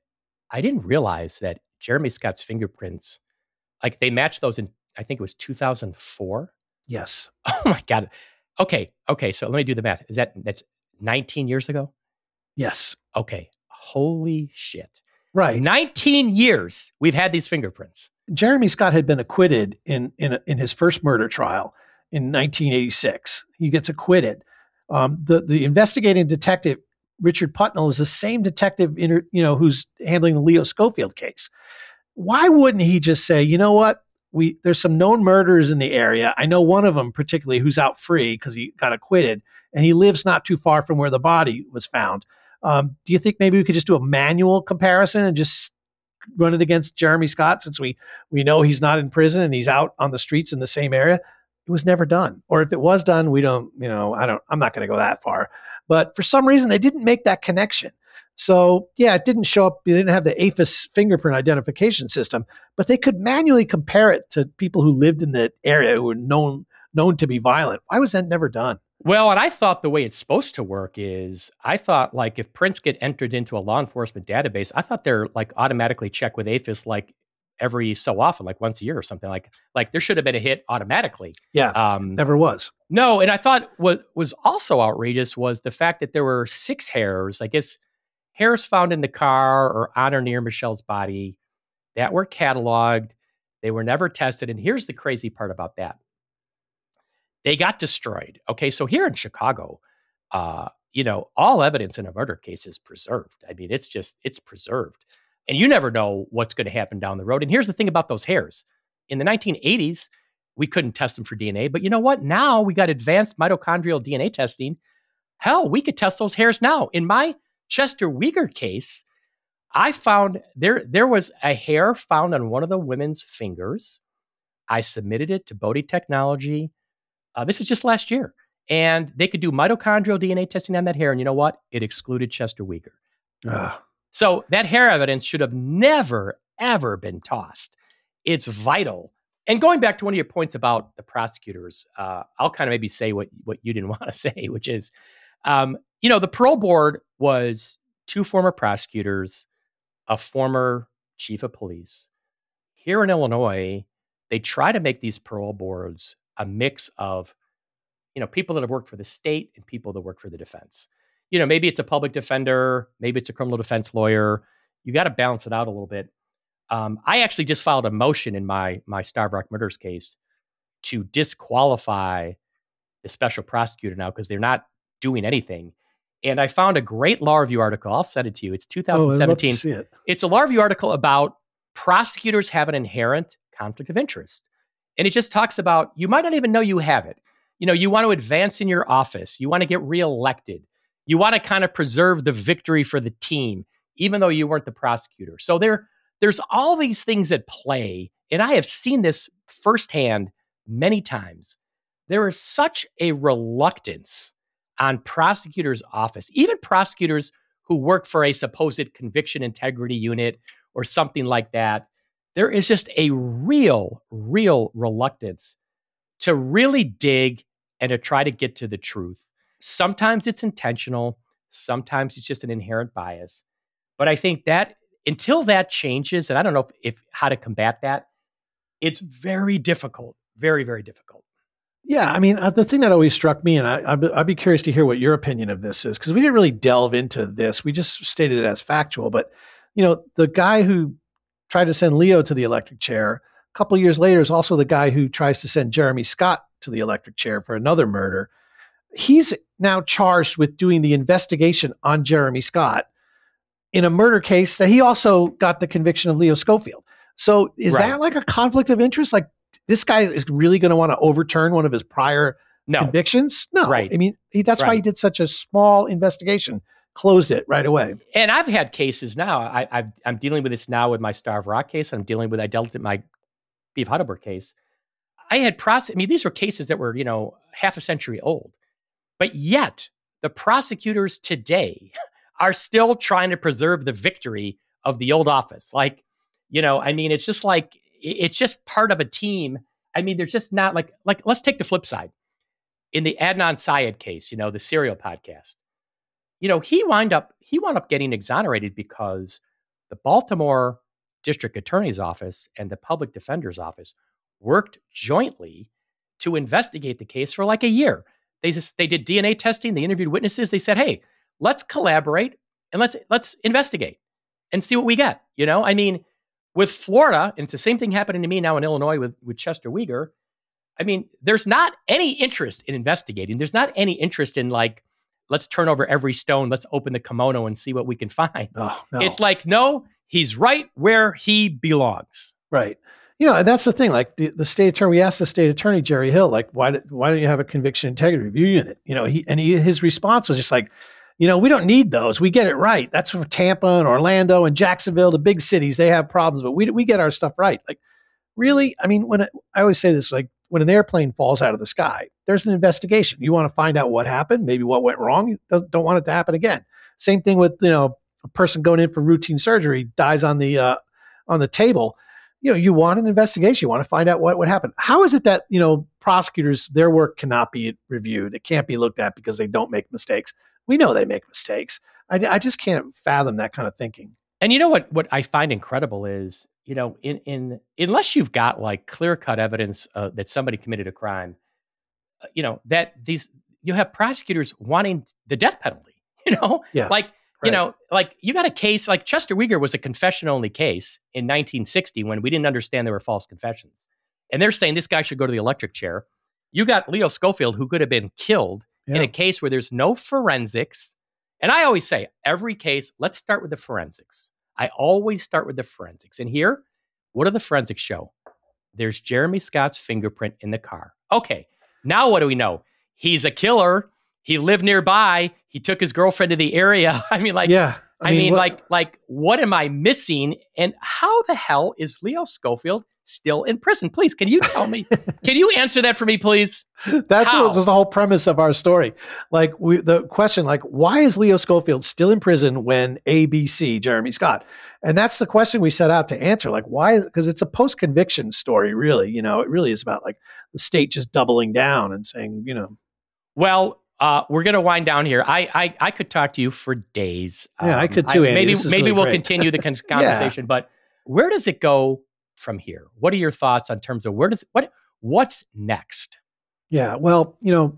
I didn't realize that Jeremy Scott's fingerprints, like they matched those in, I think it was 2004. Yes. <laughs> Oh my God. Okay. Okay. So let me do the math. Is that, that's 19 years ago? Yes. Okay. Holy shit. Right. 19 years we've had these fingerprints. Jeremy Scott had been acquitted in in, in his first murder trial in 1986. He gets acquitted. Um, the the investigating detective Richard Putnell is the same detective, in, you know, who's handling the Leo Schofield case. Why wouldn't he just say, you know what? We there's some known murderers in the area. I know one of them particularly who's out free because he got acquitted, and he lives not too far from where the body was found. Um, do you think maybe we could just do a manual comparison and just run it against Jeremy Scott since we we know he's not in prison and he's out on the streets in the same area. It was never done. Or if it was done, we don't, you know, I don't I'm not going to go that far. But for some reason they didn't make that connection. So, yeah, it didn't show up. They didn't have the AFIS fingerprint identification system, but they could manually compare it to people who lived in the area who were known known to be violent. Why was that never done? Well, and I thought the way it's supposed to work is I thought like if prints get entered into a law enforcement database, I thought they're like automatically checked with AFIS like every so often, like once a year or something. Like like there should have been a hit automatically. Yeah, um, never was. No, and I thought what was also outrageous was the fact that there were six hairs, I guess, hairs found in the car or on or near Michelle's body that were cataloged. They were never tested. And here's the crazy part about that they got destroyed. Okay, so here in Chicago, uh, you know, all evidence in a murder case is preserved. I mean, it's just it's preserved, and you never know what's going to happen down the road. And here's the thing about those hairs: in the 1980s, we couldn't test them for DNA, but you know what? Now we got advanced mitochondrial DNA testing. Hell, we could test those hairs now. In my Chester Weger case, I found there there was a hair found on one of the women's fingers. I submitted it to Bode Technology. Uh, this is just last year. And they could do mitochondrial DNA testing on that hair. And you know what? It excluded Chester Weger. Ah. So that hair evidence should have never, ever been tossed. It's vital. And going back to one of your points about the prosecutors, uh, I'll kind of maybe say what, what you didn't <laughs> want to say, which is, um, you know, the parole board was two former prosecutors, a former chief of police. Here in Illinois, they try to make these parole boards a mix of you know people that have worked for the state and people that work for the defense. You know maybe it's a public defender maybe it's a criminal defense lawyer. You got to balance it out a little bit. Um, i actually just filed a motion in my my starved rock murders case to disqualify the special prosecutor now because they're not doing anything and i found a great law review article i'll send it to you it's 2017 oh, it. it's a law review article about prosecutors have an inherent conflict of interest and it just talks about you might not even know you have it. You know, you want to advance in your office, you want to get reelected, you want to kind of preserve the victory for the team, even though you weren't the prosecutor. So there, there's all these things at play. And I have seen this firsthand many times. There is such a reluctance on prosecutors' office, even prosecutors who work for a supposed conviction integrity unit or something like that, there is just a real, real reluctance to really dig and to try to get to the truth. Sometimes it's intentional, sometimes it's just an inherent bias. But I think that until that changes, and I don't know if, if how to combat that, it's very difficult, very, very difficult. Yeah, I mean, uh, the thing that always struck me, and I, I'd be curious to hear what your opinion of this is, because we didn't really delve into this. We just stated it as factual. But, you know, the guy who tried to send Leo to the electric chair. A couple years later is also the guy who tries to send Jeremy Scott to the electric chair for another murder. He's now charged with doing the investigation on Jeremy Scott in a murder case that he also got the conviction of Leo Schofield. So is right. that like a conflict of interest? Like this guy is really going to want to overturn one of his prior no. convictions? No. Right. I mean, he, that's right. why he did such a small investigation closed it right away. And I've had cases now. I, am dealing with this now with my Starved Rock case. I'm dealing with I dealt with my Cleve Heidelberg case. I had process. I mean, these were cases that were you know half a century old, but yet the prosecutors today <laughs> are still trying to preserve the victory of the old office. Like, you know, I mean, it's just like it's just part of a team. I mean, there's just not like like let's take the flip side. In the Adnan Syed case, you know, the serial podcast you know, he wind up he wound up getting exonerated because the Baltimore District Attorney's Office and the Public Defender's Office worked jointly to investigate the case for like a year. They just they did DNA testing, they interviewed witnesses, they said, "Hey, let's collaborate and let's let's investigate and see what we get." You know, I mean, with Florida, and it's the same thing happening to me now in Illinois with with Chester Weger. I mean, there's not any interest in investigating. There's not any interest in like let's turn over every stone. Let's open the kimono and see what we can find. Oh, no. It's like, no, he's right where he belongs. Right. You know, and that's the thing. Like the, the state attorney, we asked the state attorney Jerry Hill, like, why did, why don't you have a conviction integrity review unit? You know, he and he, his response was just like, you know, we don't need those. We get it right. That's for Tampa and Orlando and Jacksonville, the big cities. They have problems, but we we get our stuff right. Like, really? I mean, when it, I always say this, like when an airplane falls out of the sky, there's an investigation. You want to find out what happened, maybe what went wrong. You don't, don't want it to happen again. Same thing with you know a person going in for routine surgery dies on the uh, on the table. you know, you want an investigation, you want to find out what would happen How is it that you know prosecutors their work cannot be reviewed? It can't be looked at because they don't make mistakes. We know they make mistakes. I, I just can't fathom that kind of thinking. And you know what? What I find incredible is, you know, in in unless you've got like clear cut evidence uh, that somebody committed a crime, uh, you know that these you have prosecutors wanting the death penalty. <laughs> You know, yeah, like you know, like you got a case like Chester Weger was a confession only case in 1960 when we didn't understand there were false confessions. And they're saying this guy should go to the electric chair. You got Leo Schofield, who could have been killed yeah. in a case where there's no forensics. And I always say, every case, let's start with the forensics. I always start with the forensics. And here, what do the forensics show? There's Jeremy Scott's fingerprint in the car. Okay, now what do we know? He's a killer he lived nearby. He took his girlfriend to the area. <laughs> I mean, like, yeah. I, I mean, mean what, like, like, what am I missing? And how the hell is Leo Schofield still in prison? Please, can you tell me? <laughs> can you answer that for me, please? That's what, the whole premise of our story. Like, we, the question, like, why is Leo Schofield still in prison when ABC, Jeremy Scott? And that's the question we set out to answer. Like, why? Because it's a post-conviction story, really. You know, it really is about like the state just doubling down and saying, you know, well, uh, we're gonna wind down here. I, I I could talk to you for days. Yeah, um, I could too. I, maybe maybe really we'll great. continue the <laughs> conversation. yeah. But where does it go from here? What are your thoughts on terms of where does what what's next? Yeah, well, you know,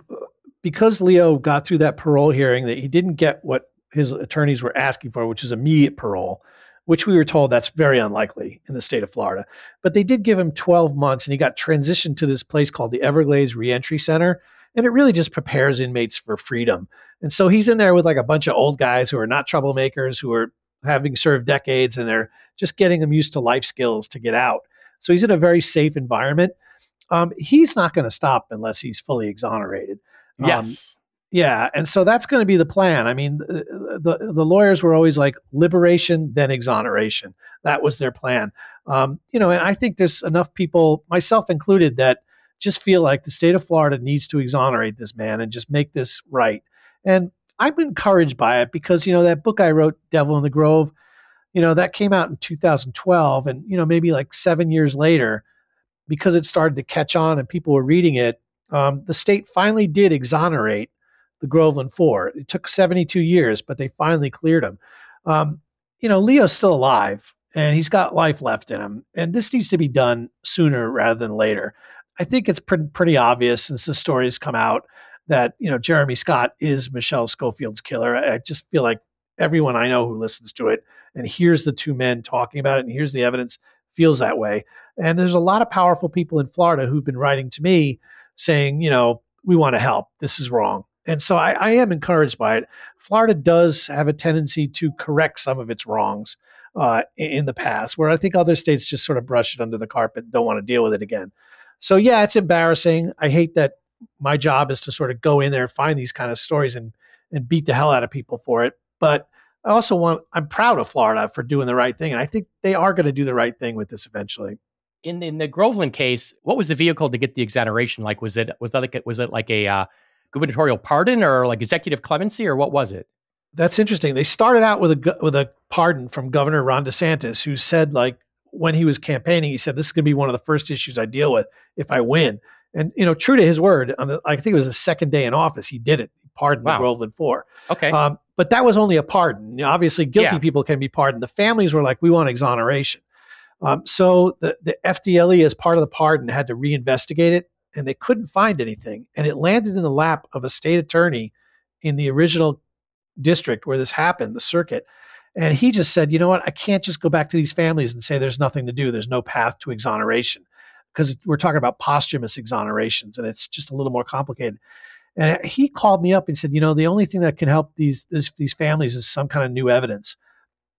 because Leo got through that parole hearing, that he didn't get what his attorneys were asking for, which is immediate parole, which we were told that's very unlikely in the state of Florida. But they did give him 12 months, and he got transitioned to this place called the Everglades Reentry Center and it really just prepares inmates for freedom. And so he's in there with like a bunch of old guys who are not troublemakers, who are having served decades, and they're just getting them used to life skills to get out. So he's in a very safe environment. Um, he's not going to stop unless he's fully exonerated. Um, yes. Yeah, and so that's going to be the plan. I mean, the, the, the lawyers were always like liberation, then exoneration. That was their plan. Um, you know, and I think there's enough people, myself included, that just feel like the state of Florida needs to exonerate this man and just make this right. And I'm encouraged by it because, you know, that book I wrote, Devil in the Grove, you know, that came out in 2012. And, you know, maybe like seven years later, because it started to catch on and people were reading it, um, the state finally did exonerate the Groveland Four. It took 72 years, but they finally cleared him. Um, you know, Leo's still alive and he's got life left in him. And this needs to be done sooner rather than later. I think it's pre- pretty obvious since the stories come out that you know Jeremy Scott is Michelle Schofield's killer. I, I just feel like everyone I know who listens to it and hears the two men talking about it and hears the evidence feels that way. And there's a lot of powerful people in Florida who've been writing to me saying, you know, we want to help. This is wrong. And so I, I am encouraged by it. Florida does have a tendency to correct some of its wrongs uh, in, in the past, where I think other states just sort of brush it under the carpet, don't want to deal with it again. So yeah, it's embarrassing. I hate that my job is to sort of go in there and find these kind of stories and and beat the hell out of people for it. But I also want I'm proud of Florida for doing the right thing, and I think they are going to do the right thing with this eventually. In in the Groveland case, what was the vehicle to get the exoneration? Like, was it was that like was it like a uh, gubernatorial pardon or like executive clemency or what was it? That's interesting. They started out with a with a pardon from Governor Ron DeSantis, who said like when he was campaigning, he said, "This is going to be one of the first issues I deal with if I win." And you know, true to his word, on the, I think it was the second day in office, he did it. He pardoned wow. the Groveland Four. Okay, um, but that was only a pardon. You know, obviously, guilty yeah. people can be pardoned. The families were like, "We want exoneration." Um, so the the FDLE, as part of the pardon, had to reinvestigate it, and they couldn't find anything. And it landed in the lap of a state attorney in the original district where this happened, the circuit. And he just said, you know what? I can't just go back to these families and say there's nothing to do. There's no path to exoneration because we're talking about posthumous exonerations and it's just a little more complicated. And he called me up and said, you know, the only thing that can help these this, these families is some kind of new evidence.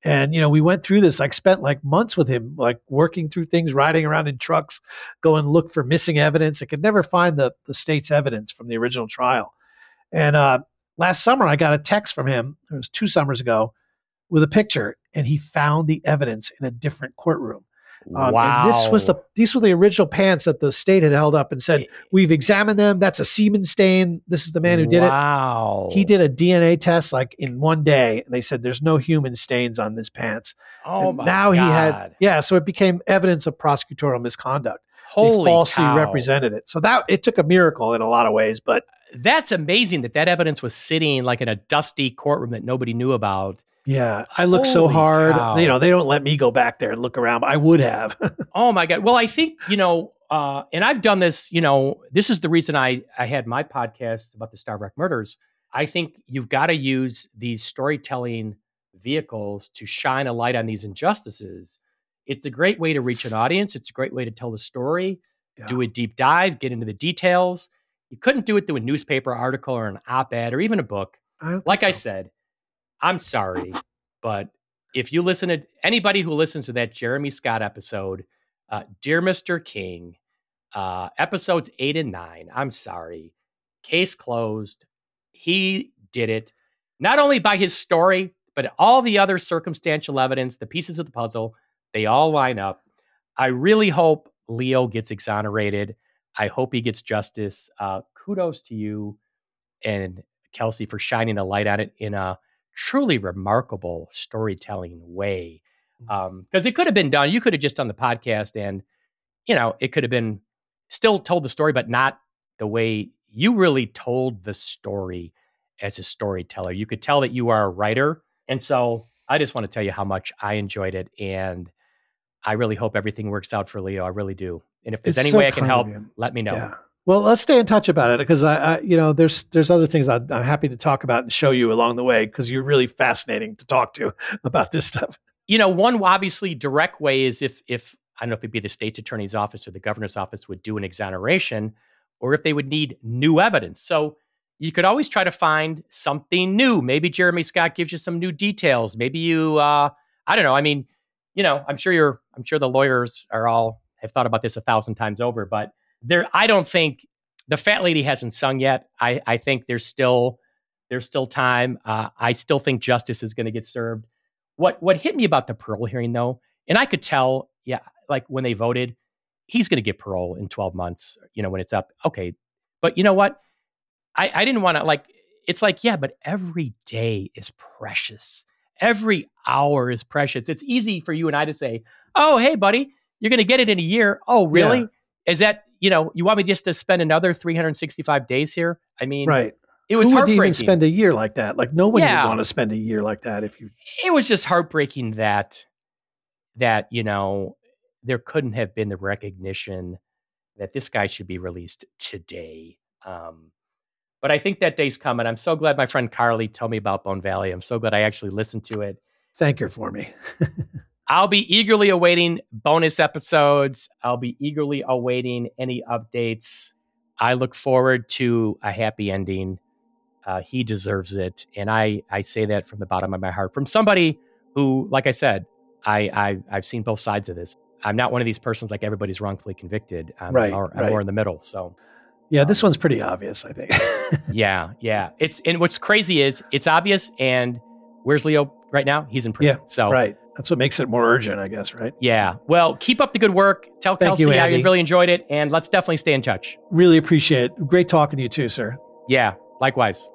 And you know, we went through this. I spent like months with him, like working through things, riding around in trucks, going look for missing evidence. I could never find the the state's evidence from the original trial. And uh, last summer, I got a text from him. It was two summers ago with a picture and he found the evidence in a different courtroom. Um, wow. And this was the these were the original pants that the state had held up and said, "We've examined them. That's a semen stain. This is the man who did wow. it." He did a DNA test like in one day, and they said there's no human stains on this pants. Oh and my now God. he had yeah, so it became evidence of prosecutorial misconduct. Holy they falsely cow. represented it. So that it took a miracle in a lot of ways, but That's amazing that that evidence was sitting like in a dusty courtroom that nobody knew about. Yeah, I looked so hard. cow. You know, they don't let me go back there and look around, but I would have. <laughs> Oh my god. Well, I think you know, uh, and I've done this. You know, this is the reason I I had my podcast about the Starved Rock murders. I think you've got to use these storytelling vehicles to shine a light on these injustices. It's a great way to reach an audience. It's a great way to tell the story, Yeah. do a deep dive, get into the details. You couldn't do it through a newspaper article or an op-ed or even a book. I Like think I said, I'm sorry, but if you listen to anybody who listens to that Jeremy Scott episode, uh, Dear Mr. King, uh, episodes eight and nine, I'm sorry. Case closed. He did it, not only by his story, but all the other circumstantial evidence, the pieces of the puzzle, they all line up. I really hope Leo gets exonerated. I hope he gets justice. Uh, kudos to you and Kelsey for shining a light on it in a truly remarkable storytelling way. Um, because it could have been done. You could have just done the podcast and, you know, it could have been still told the story, but not the way you really told the story as a storyteller. You could tell that you are a writer. And so I just want to tell you how much I enjoyed it. And I really hope everything works out for Leo. I really do. And if there's It's any so way I can help, let me know. Yeah. Well, let's stay in touch about it because I, I, you know, there's there's other things I, I'm happy to talk about and show you along the way because you're really fascinating to talk to <laughs> about this stuff. you know, one obviously direct way is if if I don't know if it'd be the state's attorney's office or the governor's office would do an exoneration, or if they would need new evidence. So you could always try to find something new. Maybe Jeremy Scott gives you some new details. Maybe you, uh, I don't know. I mean, you know, I'm sure you're, I'm sure the lawyers are all have thought about this a thousand times over, but there, I don't think the fat lady hasn't sung yet. I, I think there's still, there's still time. Uh, I still think justice is going to get served. What what hit me about the parole hearing though, and I could tell, yeah, like when they voted, he's going to get parole in 12 months, you know, when it's up. Okay. But you know what? I, I didn't want to like, it's like, yeah, but every day is precious. Every hour is precious. It's easy for you and I to say, oh, hey, buddy, you're going to get it in a year. Oh, really? Is that, you know, you want me just to spend another 365 days here? I mean, Right. it was Who would heartbreaking. even spend a year like that? Like nobody Yeah. would want to spend a year like that if you. it was just heartbreaking that that you know there couldn't have been the recognition that this guy should be released today um but i think that day's coming i'm so glad my friend carly told me about bone valley i'm so glad i actually listened to it Thank her for me. <laughs> i'll be eagerly awaiting bonus episodes. I'll be eagerly awaiting any updates. I look forward to a happy ending. Uh, he deserves it. And i i say that from the bottom of my heart. From somebody who like i said i, I i've seen both sides of this. I'm not one of these persons like everybody's wrongfully convicted. I'm, Right, more, I'm more in the middle so. Yeah, this one's pretty obvious, I think. <laughs> yeah yeah. It's and what's crazy is it's obvious and where's leo right now? He's in prison. Yeah, so right. That's what makes it more urgent, I guess, right? yeah well keep up the good work tell Thank kelsey you, i Andy. really enjoyed it and let's definitely stay in touch Really appreciate it. Great talking to you too, sir. yeah likewise